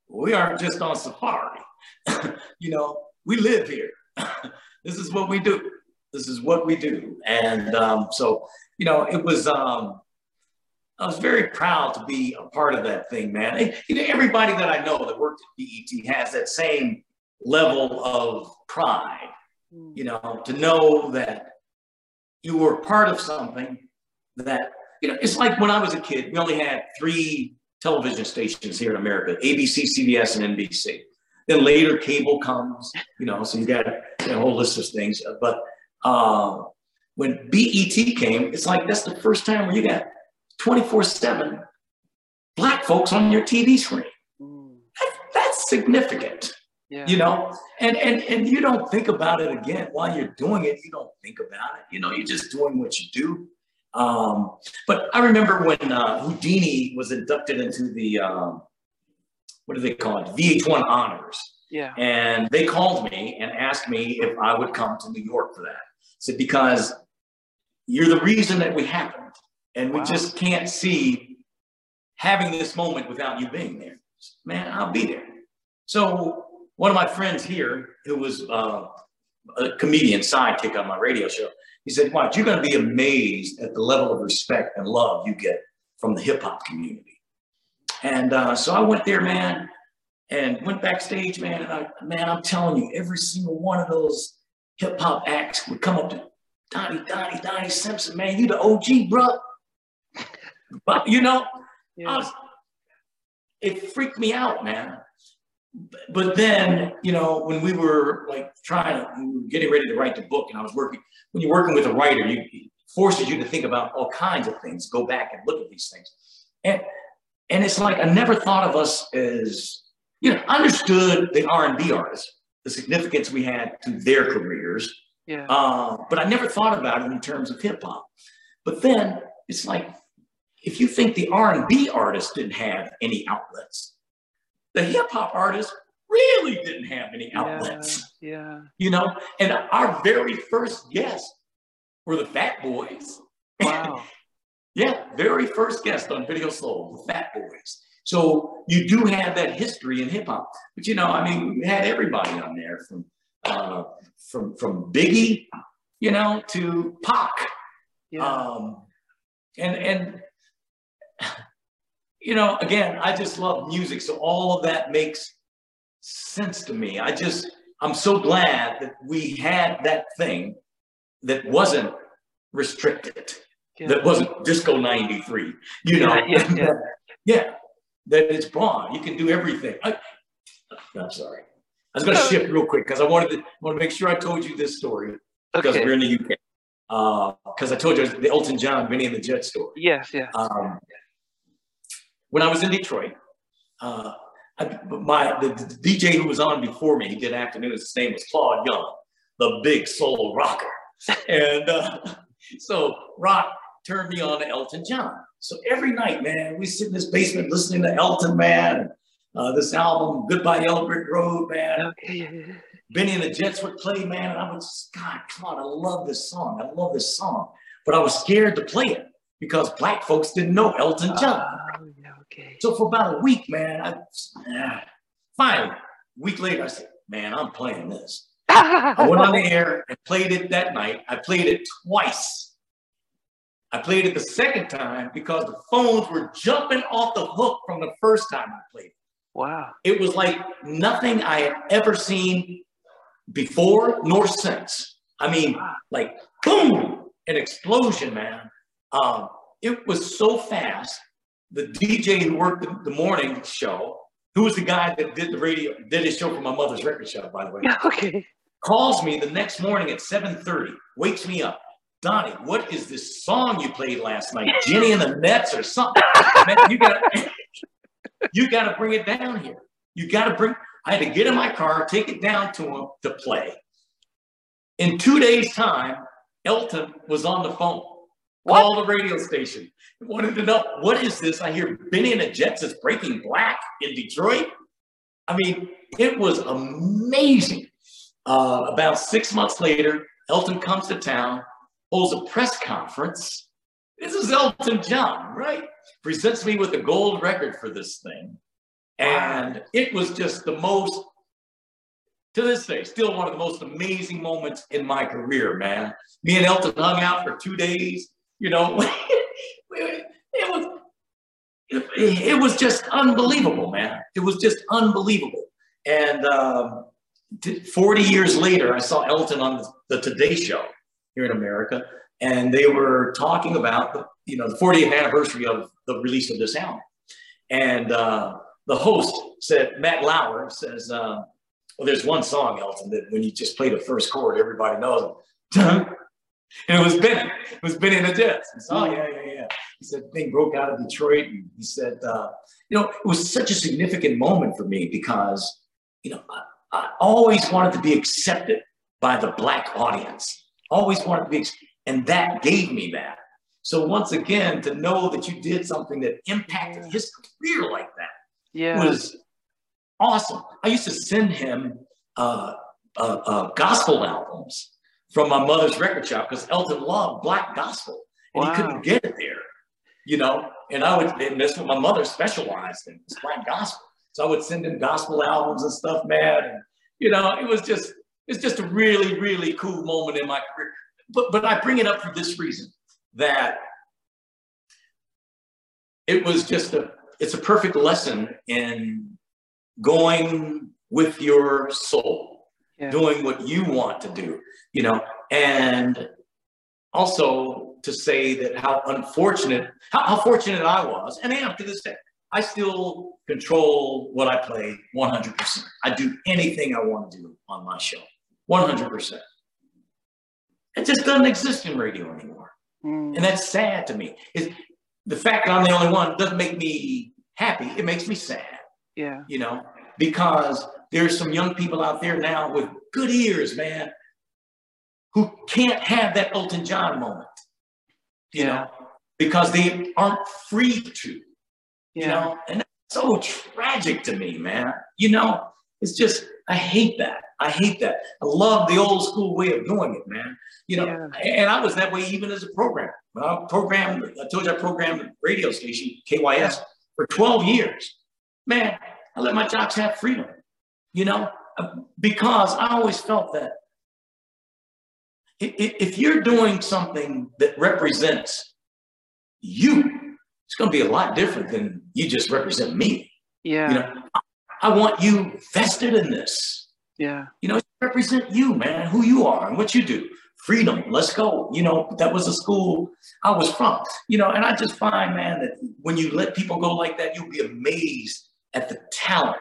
we aren't just on safari. you know, we live here. this is what we do. This is what we do. And um, so, you know, it was, um, I was very proud to be a part of that thing, man. you know, everybody that I know that worked at BET has that same level of pride. You know, to know that you were part of something that, you know, it's like when I was a kid, we only had three television stations here in America, ABC, CBS, and NBC. Then later cable comes, you know, so you got a, whole list of things. But uh, when BET came, it's like that's the first time where you got 24 7 black folks on your TV screen. Mm. That, that's significant. Yeah. You know, and, and and you don't think about it again while you're doing it. You don't think about it. You know, you're just doing what you do. Um, but I remember when uh, Whodini was inducted into the um, what do they call it? VH1 Honors. Yeah. And they called me and asked me if I would come to New York for that. So because you're the reason that we happened. And we wow. just can't see having this moment without you being there. Man, I'll be there. So one of my friends here, who was uh, a comedian sidekick on my radio show, he said, watch, you're going to be amazed at the level of respect and love you get from the hip hop community. And uh, so I went there, man, and went backstage, man. And I, man, I'm telling you, every single one of those hip hop acts would come up to Donnie, Donnie, Donnie Simpson, man, you the OG, bro. But you know, yeah. was, it freaked me out, man. But then, you know, when we were like trying to, we were getting ready to write the book, and I was working. When you're working with a writer, you it forces you to think about all kinds of things, go back and look at these things, and and it's like I never thought of us as, you know, understood the R and B artists, the significance we had to their careers. Yeah. Uh, but I never thought about it in terms of hip hop. But then it's like, if you think the R and B artists didn't have any outlets, the hip hop artists really didn't have any outlets. Yeah, yeah. You know, and our very first guests were the Fat Boys. Wow. yeah, very first guest on Video Soul, the Fat Boys. So you do have that history in hip hop. But you know, I mean, we had everybody on there from uh, from from Biggie, you know, to Pac. Yeah. Um, and and you know, again, I just love music, so all of that makes sense to me. I just I'm so glad that we had that thing that wasn't restricted, yeah. that wasn't disco 93, you know. Yeah, yeah, yeah that it's broad. You can do everything. I, am sorry. I was going to shift real quick because I wanted to want to make sure I told you this story because okay. we're in the UK. Because uh, I told you the Elton John, Bennie and the Jet story. Yes, yes. Um, when I was in Detroit, uh, I, my the, DJ who was on before me, he did afternoons. His name was Claude Young, the big soul rocker, and uh, so rock turned me on to Elton John. So every night, man, we sit in this basement listening to Elton, man. Uh, this album, Goodbye Yellow Brick Road, man. Bennie and the Jets would play, man, and I would just, God, God, I love this song. I love this song. But I was scared to play it because black folks didn't know Elton John. Okay. So for about a week, man, I yeah. finally, a week later, I said, man, I'm playing this. I went on the air and played it that night. I played it twice I played it the second time because the phones were jumping off the hook from the first time I played it. Wow. It was like nothing I had ever seen before nor since. I mean, like boom, an explosion, man. Um, it was so fast. The DJ who worked the, the, morning show, who was the guy that did the radio, did his show for my mother's record shop, by the way. Okay. Calls me the next morning at 7:30, wakes me up. Donnie, what is this song you played last night? Jenny and the Nets or something? Man, you got you got to bring it down here. You got to bring I had to get in my car, take it down to him to play. In two days' time, Elton was on the phone. What? The radio station. Wanted to know what is this? I hear Bennie and the Jets is breaking black in Detroit. I mean, it was amazing. Uh, about six months later, Elton comes to town, holds a press conference. This is Elton John, right? Presents me with a gold record for this thing. And it was just the most, to this day, still one of the most amazing moments in my career, man. Me and Elton hung out for two days, you know. it was it, was just unbelievable, man. It was just unbelievable. And um, 40 years later, I saw Elton on the, the Today Show here in America, and they were talking about the, you know, the 40th anniversary of the release of this album. And uh, the host said, Matt Lauer says, uh, well, there's one song, Elton, that when you just play the first chord, everybody knows it. And it was Bennie. It was Bennie and the Jets. He said, oh, yeah, yeah, yeah. He said, thing broke out of Detroit. And he said, uh, you know, it was such a significant moment for me because, you know, I, I always wanted to be accepted by the black audience. Always wanted to be, and that gave me that. So once again, to know that you did something that impacted his career like that yeah. was awesome. I used to send him uh, uh, uh, gospel albums from my mother's record shop because Elton loved black gospel and wow. he couldn't get it there, you know. And I would, and that's what my mother specialized in, was black gospel. So I would send him gospel albums and stuff, man. And you know, it was just, it's just a really, really cool moment in my career. But but I bring it up for this reason that it was just a it's a perfect lesson in going with your soul, yeah. doing what you want to do, you know, and also to say that how unfortunate, how, how fortunate I was, and am to this day. I still control what I play 100%. I do anything I want to do on my show, 100%. It just doesn't exist in radio anymore. Mm. And that's sad to me. Is the fact that I'm the only one doesn't make me happy. It makes me sad. Yeah. You know, because there's some young people out there now with good ears, man, who can't have that Elton John moment. You yeah. know, because they aren't free to. Yeah. You know, and that's so tragic to me, man. You know, it's just I hate that. I hate that. I love the old school way of doing it, man. You know, yeah. and I was that way even as a programmer. When I programmed, I told you I programmed the radio station, KYS, for 12 years. Man, I let my jocks have freedom, you know, uh, because I always felt that if you're doing something that represents you, it's going to be a lot different than you just represent me. Yeah. You know, I want you vested in this. Yeah. You know, represent you, man, who you are and what you do. Freedom, let's go. You know, that was a school I was from. You know, and I just find, man, that when you let people go like that, you'll be amazed at the talent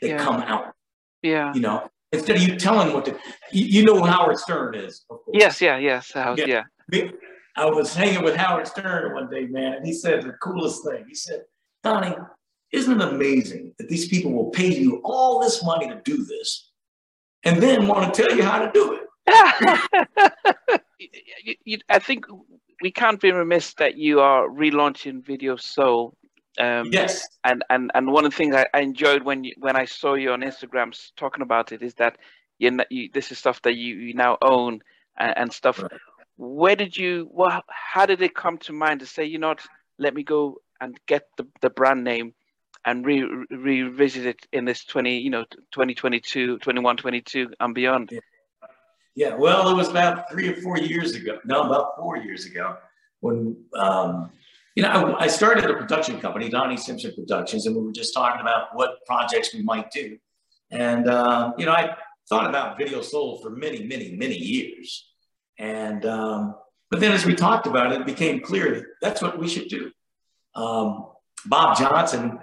that yeah. come out. Yeah. You know, instead of you telling what to, you, you know who Howard Stern is. Yes, yeah, yes. Howard, yeah. yeah. I was hanging with Howard Stern one day, man, and he said the coolest thing. He said, Donnie, isn't it amazing that these people will pay you all this money to do this and then want to tell you how to do it? I think we can't be remiss that you are relaunching Video Soul. Um, yes. And, and and one of the things I, I, enjoyed when you when I saw you on Instagram talking about it is that you, you this is stuff that you, you now own and, and stuff. Right where did you well how did it come to mind to say you know what, let me go and get the, the brand name and re, revisit it in this 20 you know 2022 21 22 and beyond yeah. yeah well it was about three or four years ago no about four years ago when um, you know I, I started a production company donnie simpson productions and we were just talking about what projects we might do and uh, you know i thought about video soul for many many many years and um, but then as we talked about it, it became clear that that's what we should do. Um, Bob Johnson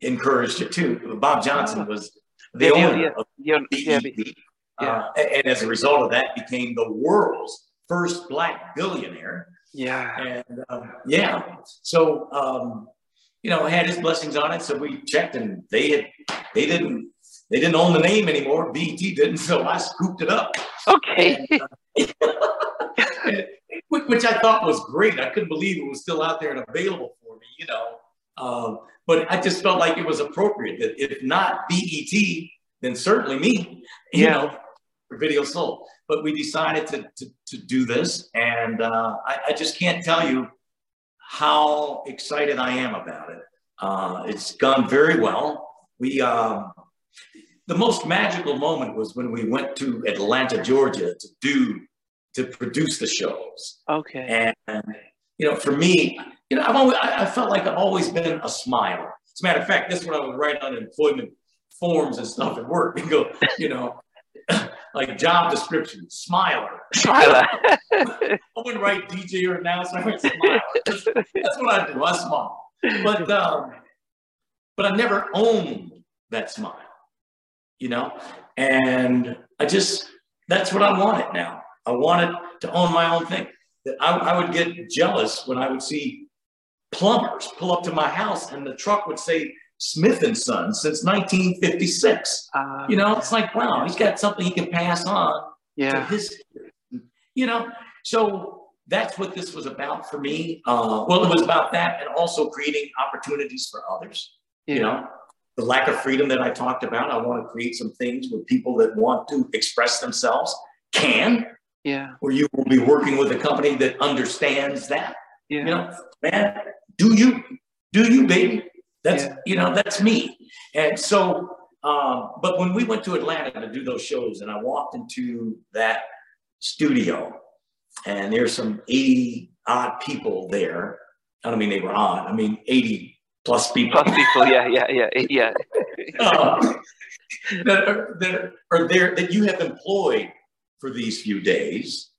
encouraged it too. Bob Johnson was the yeah, owner yeah, of yeah, BET. Uh, and as a result of that, became the world's first black billionaire. Yeah. And um, yeah, so um, you know, had his blessings on it. So we checked, and they had they didn't they didn't own the name anymore. BET didn't, so I scooped it up. Okay. And, uh, which I thought was great. I couldn't believe it was still out there and available for me, you know. Um, but I just felt like it was appropriate that if not BET, then certainly me, you yeah. know, for Video Soul. But we decided to, to, to do this, and uh, I, I, just can't tell you how excited I am about it. Uh, it's gone very well. We um, the most magical moment was when we went to Atlanta, Georgia, to do to produce the shows. Okay. And you know, for me, you know, I've always I felt like I've always been a smiler. As a matter of fact, this is what I would write on employment forms and stuff at work and go, you know, like job description, smiler. Smiler. I wouldn't write DJ or announcer, smiler. That's, that's what I do. I smile. But um, but I never owned that smile, you know? And I just that's what I wanted now. I wanted to own my own thing. That I, I would get jealous when I would see plumbers pull up to my house and the truck would say Smith and Son since 1956. Uh, you know, it's like, wow, he's got something he can pass on yeah. to his, you know. So that's what this was about for me. Uh, well, it was about that and also creating opportunities for others. Yeah. You know, the lack of freedom that I talked about. I want to create some things where people that want to express themselves can. Yeah. Where you will be working with a company that understands that. Yeah. You know, man, do you, do you, baby? That's, yeah. you know, that's me. And so, um, but when we went to Atlanta to do those shows and I walked into that studio and there's some 80 odd people there. I don't mean they were odd. I mean 80 plus people. Plus people, yeah, yeah, yeah, yeah. um, that, are, that are there that you have employed for these few days,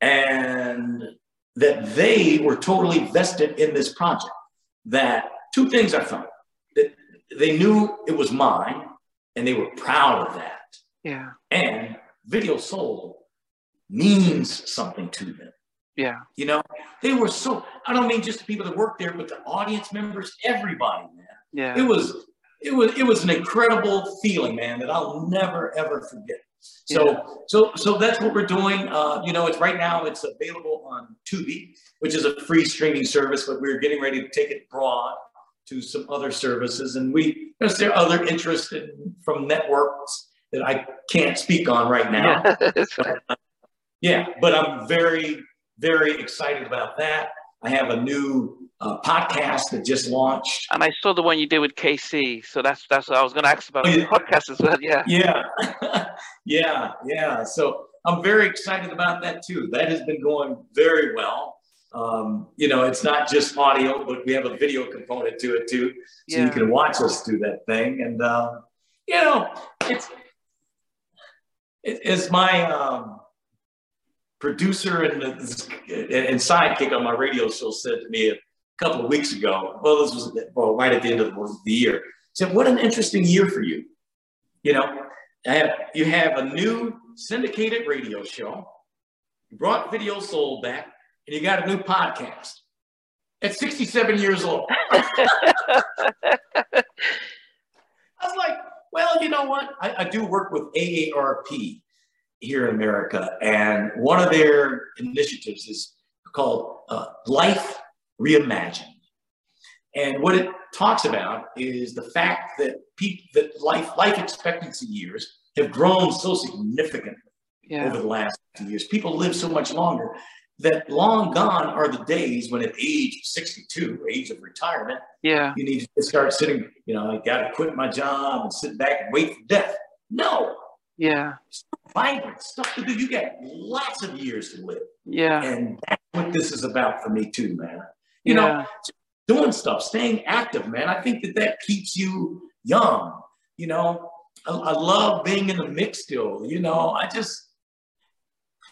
and that they were totally vested in this project. That two things I found that they knew it was mine, and they were proud of that. Yeah. And Video Soul means something to them. Yeah. You know, they were so, I don't mean just the people that work there, but the audience members, everybody, man. Yeah. It was, it was, it was an incredible feeling, man, that I'll never, ever forget. So, yeah. so, so that's what we're doing. Uh, you know, it's right now, it's available on Tubi, which is a free streaming service, but we're getting ready to take it broad to some other services. And we, there's there other interest in, from networks that I can't speak on right now. Yeah. but, uh, yeah, but I'm very, very excited about that. I have a new uh, podcast that just launched. And I saw the one you did with KC. So that's that's what I was going to ask about oh, the podcast as well. Yeah. Yeah. yeah. Yeah. So I'm very excited about that too. That has been going very well. Um, you know, it's not just audio, but we have a video component to it too. So yeah. you can watch us do that thing. And, uh, you know, it's, it, it's my, um, producer and, and sidekick on my radio show said to me a couple of weeks ago, well, this was well, right at the end of the year, said, what an interesting year for you. You know, have, you have a new syndicated radio show, you brought Video Soul back, and you got a new podcast at 67 years old. I was like, well, you know what? I, I do work with AARP, here in America. And one of their initiatives is called uh, Life Reimagined. And what it talks about is the fact that people that life life expectancy years have grown so significantly yeah. over the last few years. People live so much longer that long gone are the days when at age 62, age of retirement, yeah, you need to start sitting, you know, I gotta quit my job and sit back and wait for death. No. Yeah vibrant stuff to do. You got lots of years to live. Yeah. And that's what this is about for me too, man. You yeah. know, doing stuff, staying active, man. I think that that keeps you young. You know, I, I love being in the mix still. You know, I just,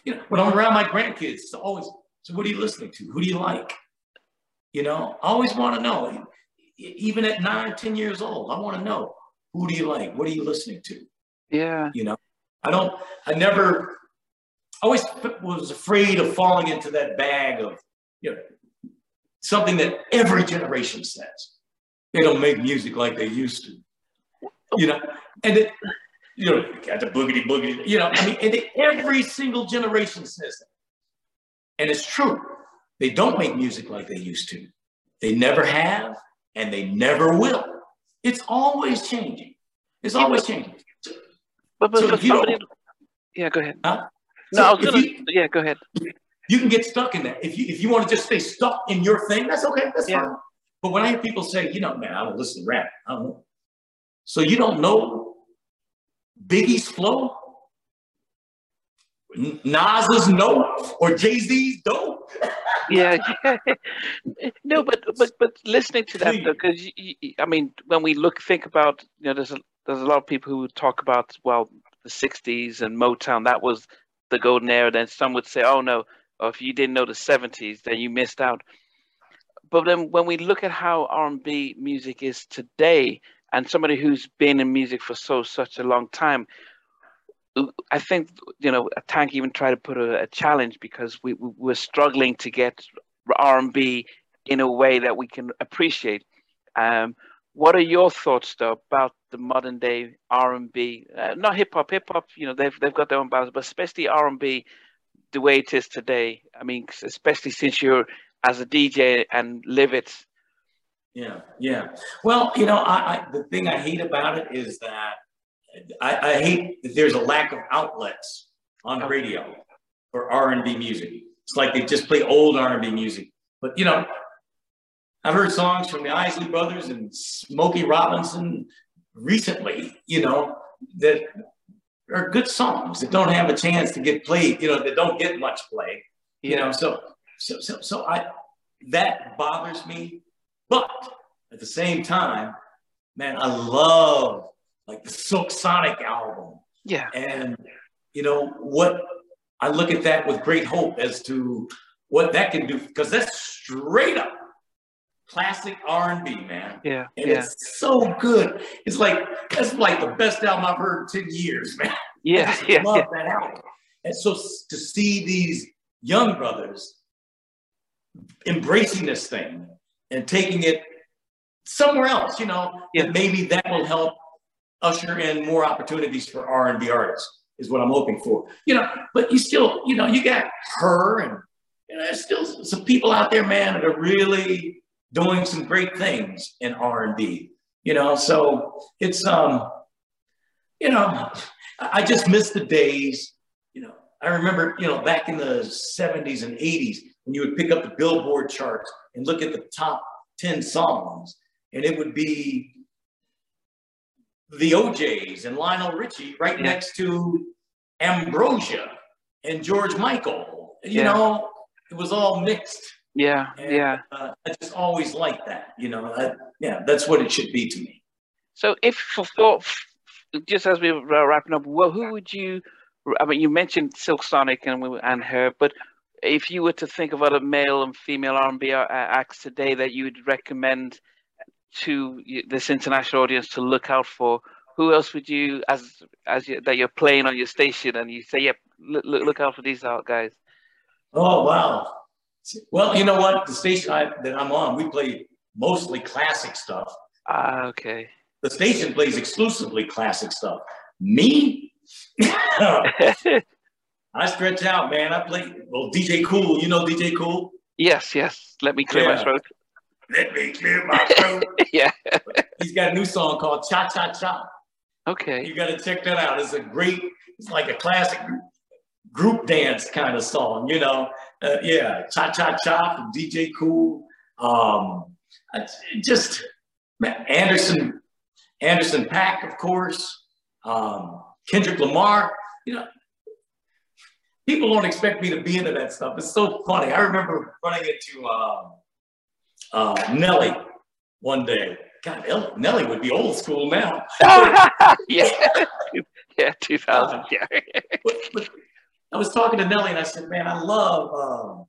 you know, when I'm around my grandkids, it's always, so what are you listening to? Who do you like? You know, I always want to know. Even at nine, ten years old, I want to know who do you like? What are you listening to? Yeah. You know, I don't, I never, always was afraid of falling into that bag of, you know, something that every generation says. They don't make music like they used to. you know, and it, you know, got the boogity boogity, you know, I mean, and it, every single generation says that. And it's true. They don't make music like they used to. They never have, and they never will. It's always changing. It's always changing. But, but, so but somebody, yeah, go ahead. Huh? No, so I was gonna. You, yeah, go ahead. You can get stuck in that. If you if you want to just stay stuck in your thing, that's okay. That's yeah. fine. But when I hear people say, you know, man, I don't listen to rap. I don't know. So you don't know Biggie's flow, Nas's no, or Jay Z's dope. yeah, no, but but but listening to that because I mean, when we look think about you know, there's a there's a lot of people who talk about well the '60s and Motown that was the golden era. Then some would say, oh no, or if you didn't know the '70s, then you missed out. But then when we look at how R&B music is today, and somebody who's been in music for so such a long time, I think you know a Tank even tried to put a, a challenge because we, we we're struggling to get R&B in a way that we can appreciate. Um, what are your thoughts though about the modern day R&B? Uh, not hip hop, hip hop. You know they've they've got their own balance, but especially R&B, the way it is today. I mean, especially since you're as a DJ and live it. Yeah, yeah. Well, you know, I, I the thing I hate about it is that I, I hate that there's a lack of outlets on radio for R and B music. It's like they just play old R and B music. But you know, I've heard songs from the Isley Brothers and Smokey Robinson recently. You know that are good songs that don't have a chance to get played. You know that don't get much play. You know, so so so so I that bothers me. But at the same time, man, I love like the Silk Sonic album. Yeah. And you know what I look at that with great hope as to what that can do because that's straight up classic R&B, man. Yeah. And yeah. it's so good. It's like that's like the best album I've heard in 10 years, man. Yeah. I yeah, love yeah. that album. And so to see these young brothers embracing this thing and taking it somewhere else, you know, yeah. maybe that will help usher in more opportunities for R&B artists is what I'm hoping for. You know, but you still, you know, you got her and you know, there's still some people out there, man, that are really doing some great things in R&B. You know, so it's um, you know, I just miss the days. You know, I remember, you know, back in the 70s and 80s when you would pick up the Billboard charts and look at the top 10 songs, and it would be the O'Jays and Lionel Richie right yeah. next to Ambrosia and George Michael. You yeah. know, it was all mixed. Yeah, and, yeah. Uh, I just always like that. You know, I, yeah, that's what it should be to me. So, if for thought, just as we were wrapping up, well, who would you? I mean, you mentioned Silk Sonic and and her, but if you were to think of other male and female R&B acts today that you would recommend to this international audience to look out for? Who else would you, as as you, that you're playing on your station, and you say, "Yep, look, look out for these out guys"? Oh wow! Well, you know what? The station I, that I'm on, we play mostly classic stuff. Ah, okay. The station plays exclusively classic stuff. Me, I stretch out, man. I play well. DJ Kool, you know DJ Kool. Yes, yes. Let me clear yeah. my throat. Let me clear my throat. yeah. He's got a new song called Cha Cha Cha. Okay. You got to check that out. It's a great, it's like a classic group dance kind of song, you know. Uh, yeah, Cha Cha Cha from DJ Kool. Um, just Anderson, Anderson .Paak, of course. Um, Kendrick Lamar. You know, people don't expect me to be into that stuff. It's so funny. I remember running into um, uh, Nelly one day. God, Nelly would be old school now. yeah, yeah, 2000. Yeah. but, but I was talking to Nelly and I said, man, I love, um,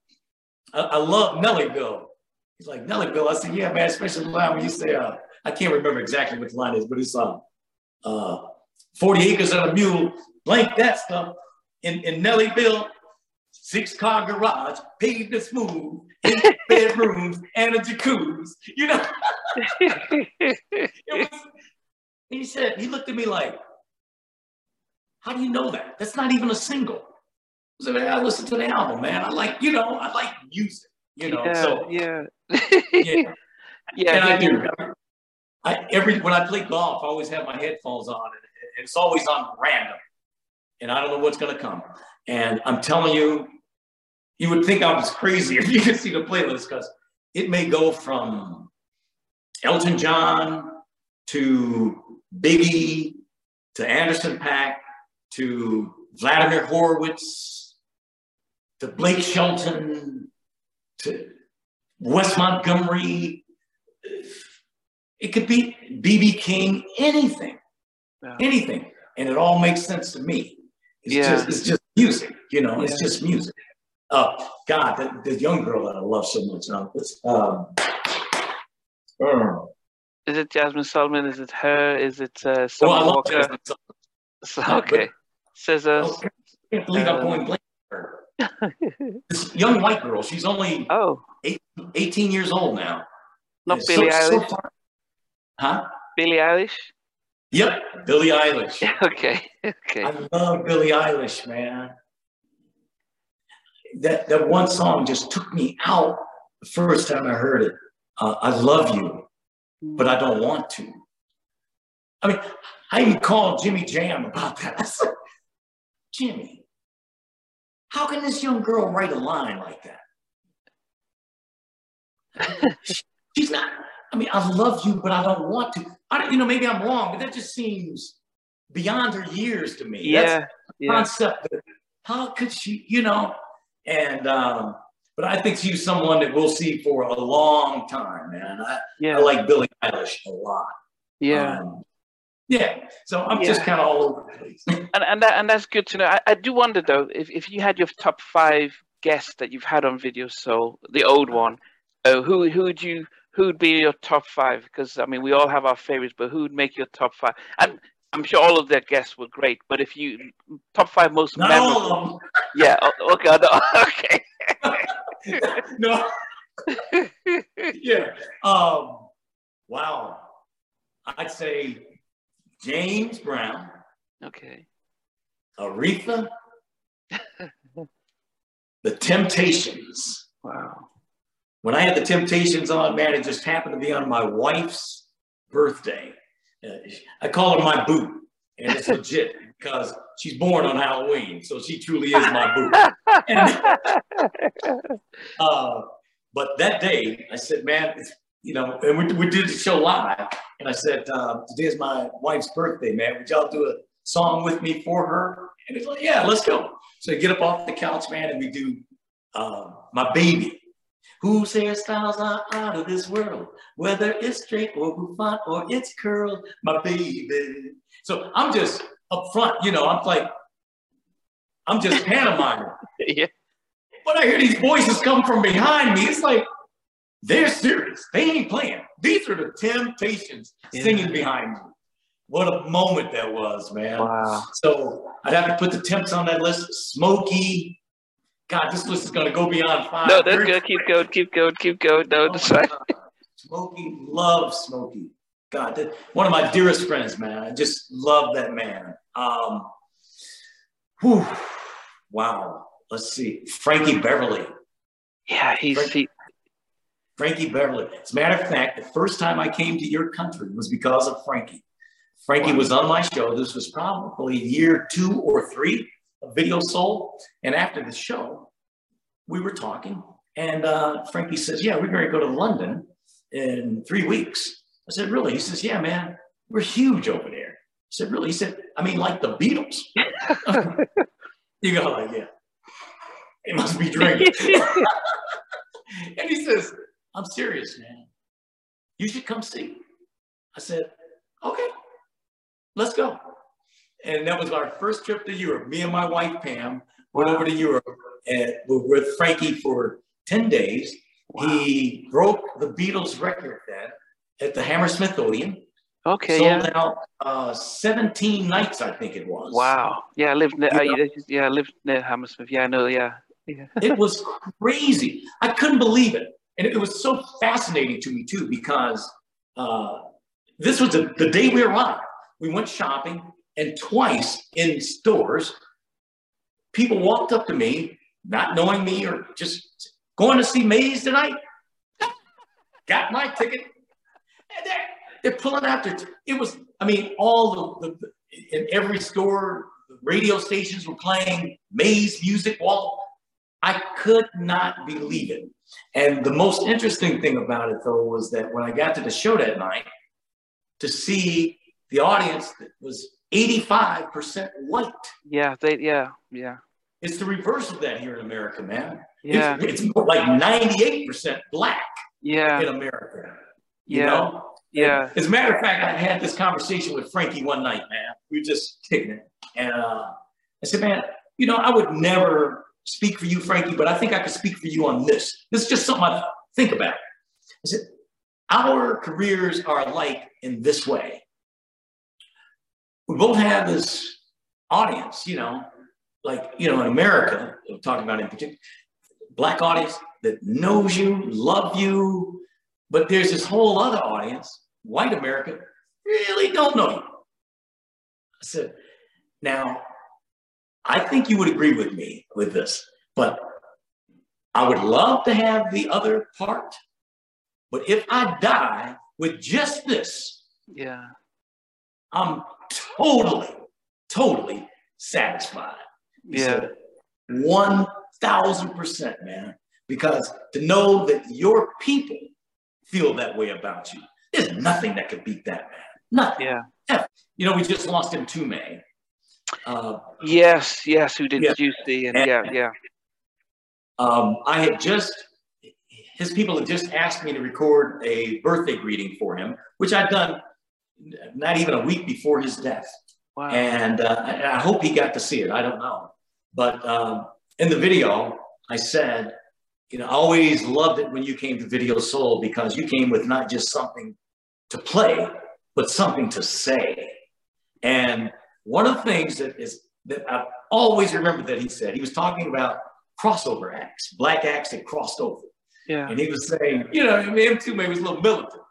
I, I, love Nellyville. He's like, Nellyville. I said, yeah, man, especially the line when you say, uh, I can't remember exactly what the line is, but it's uh, uh, 40 acres and a mule, blank that stuff. In, in Nellyville, six car garage, paved and smooth, eight bedrooms and a jacuzzi. You know, it was he said, he looked at me like, how do you know that? That's not even a single. I said, man, I listen to the album, man. I like, you know, I like music, you know. Yeah, so yeah. yeah. yeah, and I do. I every when I play golf, I always have my headphones on, and and it's always on random, and I don't know what's gonna come. And I'm telling you, you would think I was crazy if you could see the playlist because it may go from Elton John to Biggie to Anderson .Paak to Vladimir Horowitz to Blake Shelton to Wes Montgomery. It could be BB King, anything, Yeah. anything, and it all makes sense to me. It's Yeah. just it's just music, you know. It's just music. Uh, God, the, the young girl that I love so much. Um, it's, um, oh, Is it Jasmine Solomon? Is it her? Is it uh, well, Summer I love Walker? Jazmine Sullivan. So- but- okay. Scissors. Oh, I can't believe I'm Uh, going blank. her. This young white girl, she's only oh, 18 years old now. not Billie so- so Eilish. far- huh? Billie Eilish. Yep, Billie Eilish. Okay. Okay. I love Billie Eilish, man. That that one song just took me out the first time I heard it. Uh, I love you, but I don't want to. I mean, I even called Jimmy Jam about that. I said, Jimmy, how can this young girl write a line like that? She's not. I mean, I love you, but I don't want to. I don't, you know, maybe I'm wrong, but that just seems beyond her years to me. Yeah. Yeah. concept. That, how could she, you know? And um, but I think she's someone that we'll see for a long time, man. I, I like Billie Eilish a lot. Yeah. Um, yeah. So I'm Yeah. just kind of all over the place. and and that, and that's good to know. I, I do wonder though, if, if you had your top five guests that you've had on Video Soul, the old one, uh, who who would you who would be your top five? Because I mean, we all have our favorites, but who would make your top five? And I'm sure all of their guests were great, but if you top five most Not memorable, yeah, okay, okay, no. yeah. Um, wow. I'd say James Brown, okay, Aretha, The Temptations. wow, When I had The Temptations on, man, it just happened to be on my wife's birthday. Uh, I call her my boo, and it's legit because she's born on Halloween, so she truly is my boo. And, uh, but that day, I said, man, you know, and we, we did the show live, and I said, uh, today is my wife's birthday, man. Would y'all do a song with me for her? And it's like, yeah, let's go. So I get up off the couch, man, and we do uh, my baby. Whose hairstyles are out of this world, whether it's straight or bouffant or it's curled, my baby. So I'm just up front, you know, I'm like, I'm just pantomiming. yeah, When I hear these voices come from behind me, it's like they're serious. They ain't playing. These are the temptations Yeah. singing behind me. What a moment that was, man. wow, So I'd have to put the temps on that list. Smokey. God, this list is gonna go beyond five. no, that's good. Keep going, keep going, keep going. No, Oh that's right. Smokey, love Smokey. God, that, one of my dearest friends, man. I just love that man. Um, whew, wow. Let's see. Frankie Beverly. Yeah, he's he, Frankie Beverly. As a matter of fact, the first time I came to your country was because of Frankie. Frankie was on my show. This was probably year two or three A video Soul. And after the show, we were talking, and uh, Frankie says, Yeah, we're going to go to London in three weeks. I said, Really? He says, Yeah, man, we're huge over there. I said, Really? He said, I mean, like the Beatles. you go, like, Yeah. It must be drinking. and he says, I'm serious, man. You should come see. I said, okay, let's go. And that was our first trip to Europe. Me and my wife, Pam, went over to Europe and we were with Frankie for 10 days. He broke the Beatles record then at the Hammersmith Odeon. okay, sold yeah. out uh, 17 nights, I think it was. Wow. Yeah, I lived near. You Uh, yeah, I lived near Hammersmith. Yeah, I know. Yeah. Yeah. it was crazy. I couldn't believe it. And it was so fascinating to me too, because uh, this was the, the day we arrived. we went shopping, and twice in stores, people walked up to me, not knowing me or just going to see Maze tonight. Got my ticket. And they're, they're pulling out their, t- it was, I mean, all the, the, in every store, radio stations were playing Maze music. Well, I could not believe it. And the most interesting thing about it, though, was that when I got to the show that night, to see the audience that was 85% white. Yeah, they, yeah, yeah. It's the reverse of that here in America, man. Yeah. It's, it's like 98% black yeah. in America. You Yeah. know? Yeah. As a matter of fact, I had this conversation with Frankie one night, man. We were just kicking it. And uh, I said, man, you know, I would never speak for you, Frankie, but I think I could speak for you on this. This is just something I think about. I said, our careers are alike in this way. We both have this audience, you know, like, you know, in America, I'm talking about in particular, black audience that knows you, love you, but there's this whole other audience, white America, really don't know you. I said, now, I think you would agree with me with this, but I would love to have the other part. But if I die with just this, Yeah. I'm totally, totally satisfied. He Yeah. said, 1000%, man. Because to know that your people feel that way about you, there's nothing that could beat that, man. Nothing. Yeah. You know, we just lost him to May. Uh, Yes. Yes. Who did Yeah. Juicy and And- yeah. Yeah. um, I had just, his people had just asked me to record a birthday greeting for him, which I'd done not even a week before his death. Wow. And uh, I I hope he got to see it. I don't know. But um, in the video, I said, you know, I always loved it when you came to Video Soul because you came with not just something to play, but something to say. And one of the things that is that I've always remember that he said, he was talking about crossover acts, black acts that crossed over. yeah. And he was saying, you know, I mean, M2 May was a little militant.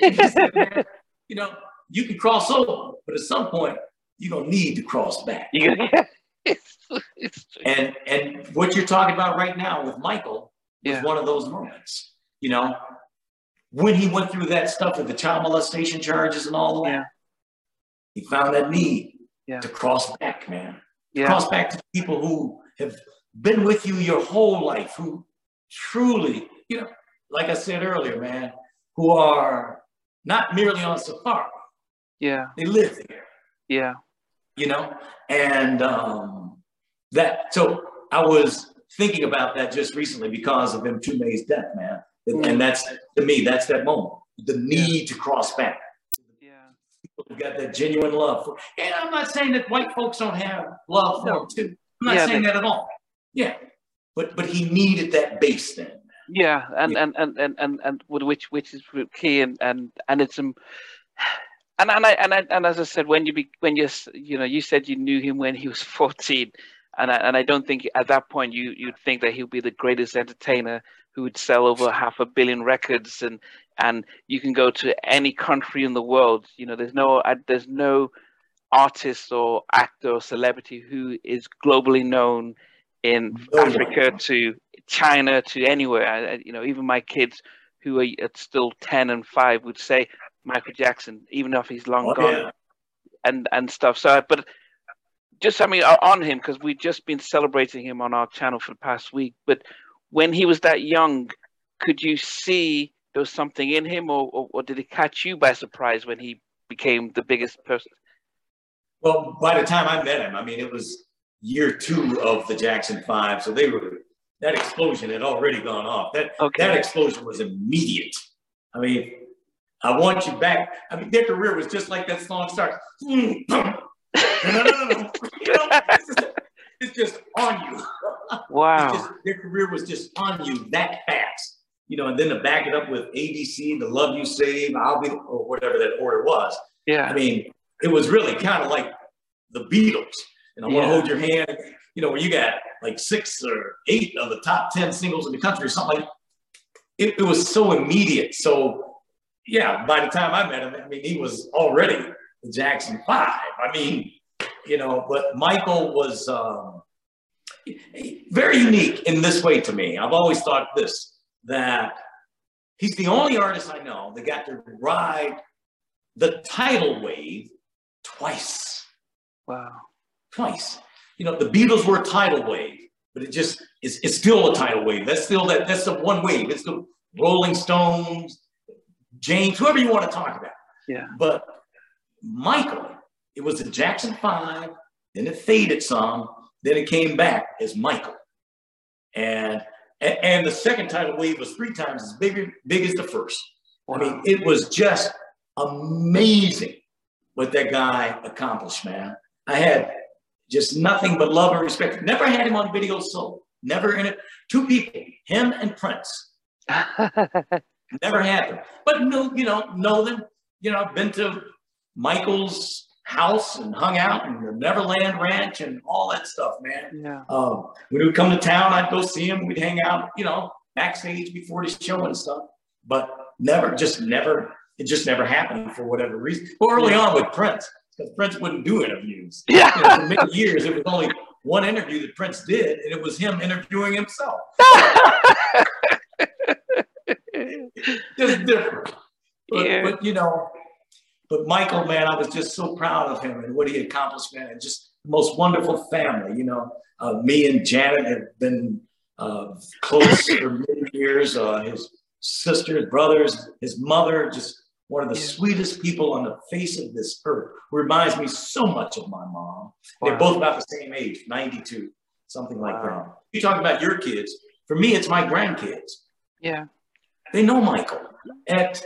Said, you know, you can cross over, but at some point, you're gonna need to cross back. You got, it's, it's true. And and what you're talking about right now with Michael Yeah. one of those moments. You know, when he went through that stuff with the child molestation charges and all that, Yeah. he found that need Yeah. to cross back, man. Yeah. Cross back to people who have been with you your whole life, who truly, you know, like I said earlier, man, who are not merely on safari, Yeah. they live there Yeah. you know and um that so i was thinking about that just recently because of m May's death man and, Mm. and that's to me that's that moment the need to cross back Yeah. People got that genuine love for and i'm not saying that white folks don't have love for No. him too i'm not Yeah, saying that at all yeah but but he needed that base then Yeah, and Yeah. and and and and and with which which is key, and and and it's um, and and I and I, and as I said, when you be when you you know you said you knew him when he was fourteen, and I, and I don't think at that point you you'd think that he'd be the greatest entertainer who would sell over half a billion records, and and you can go to any country in the world, you know, there's no uh, there's no artist or actor or celebrity who is globally known in No one. Africa to China to anywhere. I, you know, even my kids who are still 10 and 5 would say Michael Jackson, even if he's long Oh, gone yeah. and, and stuff. So, but just, I mean, uh, on him, because we've just been celebrating him on our channel for the past week. But when he was that young, could you see there was something in him, or, or, or did it catch you by surprise when he became the biggest person? well by the time i met him i mean it was year two of the jackson five so they were that explosion had already gone off that Okay. That explosion was immediate. I mean, I want you back. I mean, their career was just like that song starts. Mm, you know, it's, just, it's just on you. Wow. just, their career was just on you that fast. You know, and then to back it up with ABC, The Love You Save, I'll Be, or whatever that order was. Yeah. I mean, it was really kind of like the Beatles. And I want to hold your hand, you know, where you got like six or eight of the top 10 singles in the country or something like it, it was so immediate. So, yeah, by the time I met him, I mean, he was already the Jackson Five. I mean, you know, but Michael was um, very unique in this way to me. I've always thought this that he's the only artist I know that got to ride the tidal wave twice. Wow. Twice. You know, the Beatles were a tidal wave, but it just is it's still a tidal wave. That's still that that's the one wave. It's the Rolling Stones, James, whoever you want to talk about. Yeah. But Michael, it was the Jackson Five, then it faded some, then it came back as Michael. And and the second tidal wave was three times as big, big as the first. Wow. I mean, it was just amazing what that guy accomplished, man. I had just nothing but love and respect. Never had him on video soul. Never in it. Two people, him and Prince. Never had them. But no, you know, know them. You know, been to Michael's house and hung out in the Neverland Ranch and all that stuff, man. Yeah. Um, when he would come to town, I'd go see him. We'd hang out, you know, backstage before the show and stuff. But never, just never, it just never happened for whatever reason. Well, early on with Prince, because Prince wouldn't do interviews. Yeah. You know, for many years, it was only one interview that Prince did, and it was him interviewing himself. just different. But, yeah. but, you know, but Michael, man, I was just so proud of him and what he accomplished, man, and just the most wonderful family. You know, uh, me and Janet have been uh, close for many years. Uh, his sisters, brothers, his mother, just one of the yeah. sweetest people on the face of this earth. Reminds me so much of my mom. Wow. They're both about the same age, 92, something like wow. that. You talk about your kids. For me, it's my grandkids. Yeah. They know Michael at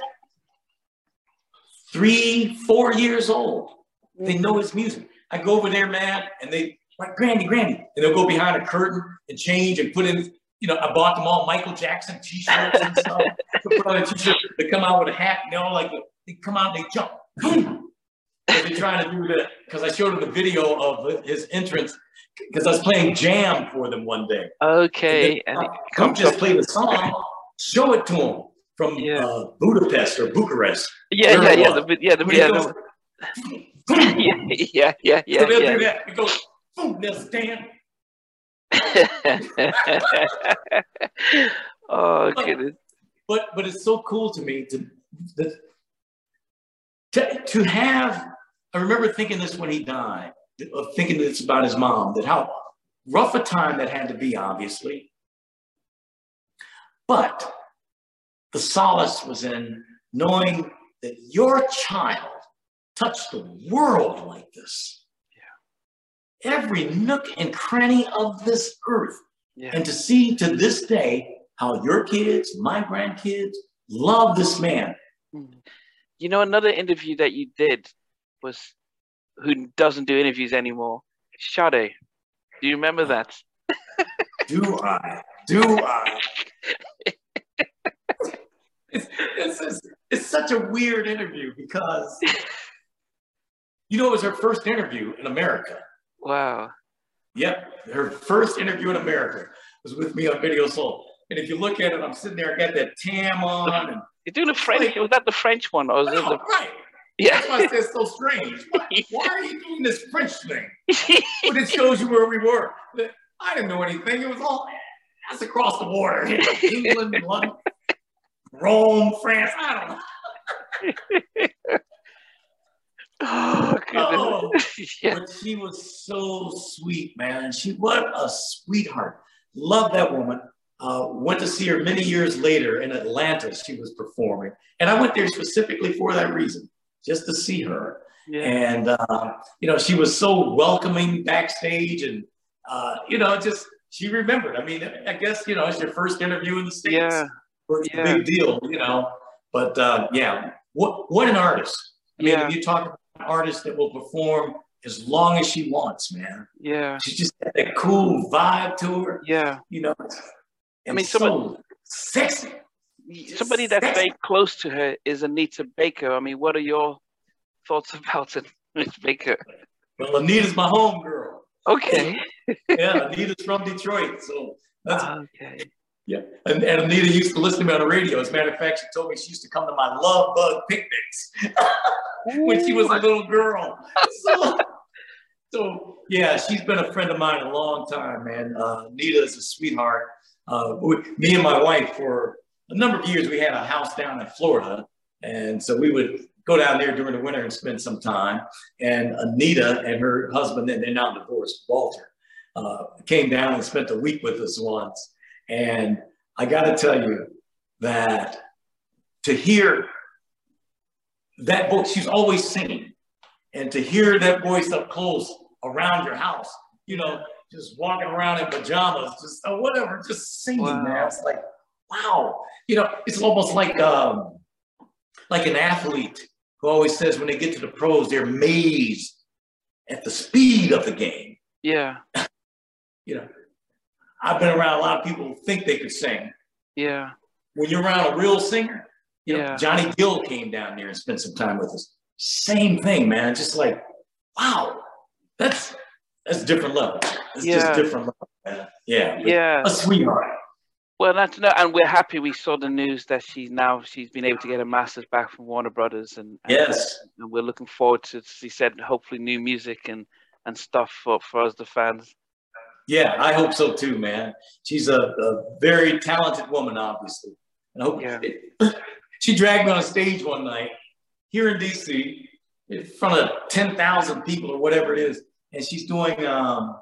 three, four years old. They know his music. I go over there, man, and they like Granny, Granny, and they'll go behind a curtain and change and put in. You know, I bought them all Michael Jackson T-shirts and stuff. put on a T-shirt. They come out with a hat, and they all like they come out and they jump. They're trying to do that because I showed them the video of his entrance because I was playing jam for them one day. Okay. And, come just play the song, show it to them from yeah. uh, Budapest or Bucharest. Yeah, yeah, yeah, the, yeah, the, yeah, goes, yeah, yeah, yeah, yeah. So yeah. that. It goes, boom, they'll stand. oh but, goodness! But but it's so cool to me to to to have. I remember thinking this when he died, of thinking this about his mom, that how rough a time that had to be, obviously. But the solace was in knowing that your child touched the world like this. Yeah. Every nook and cranny of this earth. Yeah. And to see to this day how your kids, my grandkids, love this man. Hmm. You know, another interview that you did was who doesn't do interviews anymore? Sade. Do you remember uh, that? do I? Do I? It's, it's, it's such a weird interview because you know it was her first interview in America. Wow. Yep, her first interview in America was with me on Video Soul. And if you look at it, I'm sitting there, I got that tam on. And You're doing the French. Like, was that the French one? Or was no, it the... Right. Yeah. That's why it's so strange. Why, why, are you doing this French thing? but it shows you where we were. I didn't know anything. It was all that's across the border. England, London. Rome, France. I don't know. oh, oh. But she was so sweet, man. She what a sweetheart. Love that woman. Uh, went to see her many years later in Atlanta. She was performing, and I went there specifically for that reason, just to see her. Yeah. And uh, you know, she was so welcoming backstage, and uh, you know, just she remembered. I mean, I guess you know, it's your first interview in the states. Yeah it's yeah. a big deal, you know. But uh, yeah, what what an artist! I mean, yeah. you talk about an artist that will perform as long as she wants, man. Yeah, she just got that cool vibe to her. Yeah, you know. I mean, somebody so sexy. Somebody that's sexy. very close to her is Anita Baker. I mean, what are your thoughts about it, Miss Baker? Well, Anita's my home girl. Okay. yeah, Anita's from Detroit, so that's okay Yeah, and, and Anita used to listen to me on the radio. As a matter of fact, she told me she used to come to my love bug picnics when she was a little girl. So, so yeah, she's been a friend of mine a long time, man. Uh, Anita is a sweetheart. Uh, we, me and my wife for a number of years, we had a house down in Florida, and so we would go down there during the winter and spend some time. And Anita and her husband, and they're now divorced, Walter, uh, came down and spent a week with us once. And I got to tell you that to hear that voice, she's always singing, and to hear that voice up close around your house, you know, just walking around in pajamas, just or whatever, just singing, wow. man. It's like, wow, you know, it's almost like um, like an athlete who always says when they get to the pros, they're amazed at the speed of the game. Yeah. you know, I've been around a lot of people who think they could sing. Yeah. When you're around a real singer, you know, yeah. Johnny Gill came down there and spent some time with us. Same thing, man. Just like, wow, that's that's different level. It's yeah. just different level, man. Yeah. Yeah. A sweetheart. Well, that's no, and we're happy. We saw the news that she's now she's been able to get a master's back from Warner Brothers, and, and yes, and we're looking forward to. She said, hopefully, new music and and stuff for for us the fans. Yeah, I hope so too, man. She's a, a very talented woman, obviously. And I hope yeah. it, she dragged me on a stage one night here in DC in front of 10,000 people or whatever it is. And she's doing um,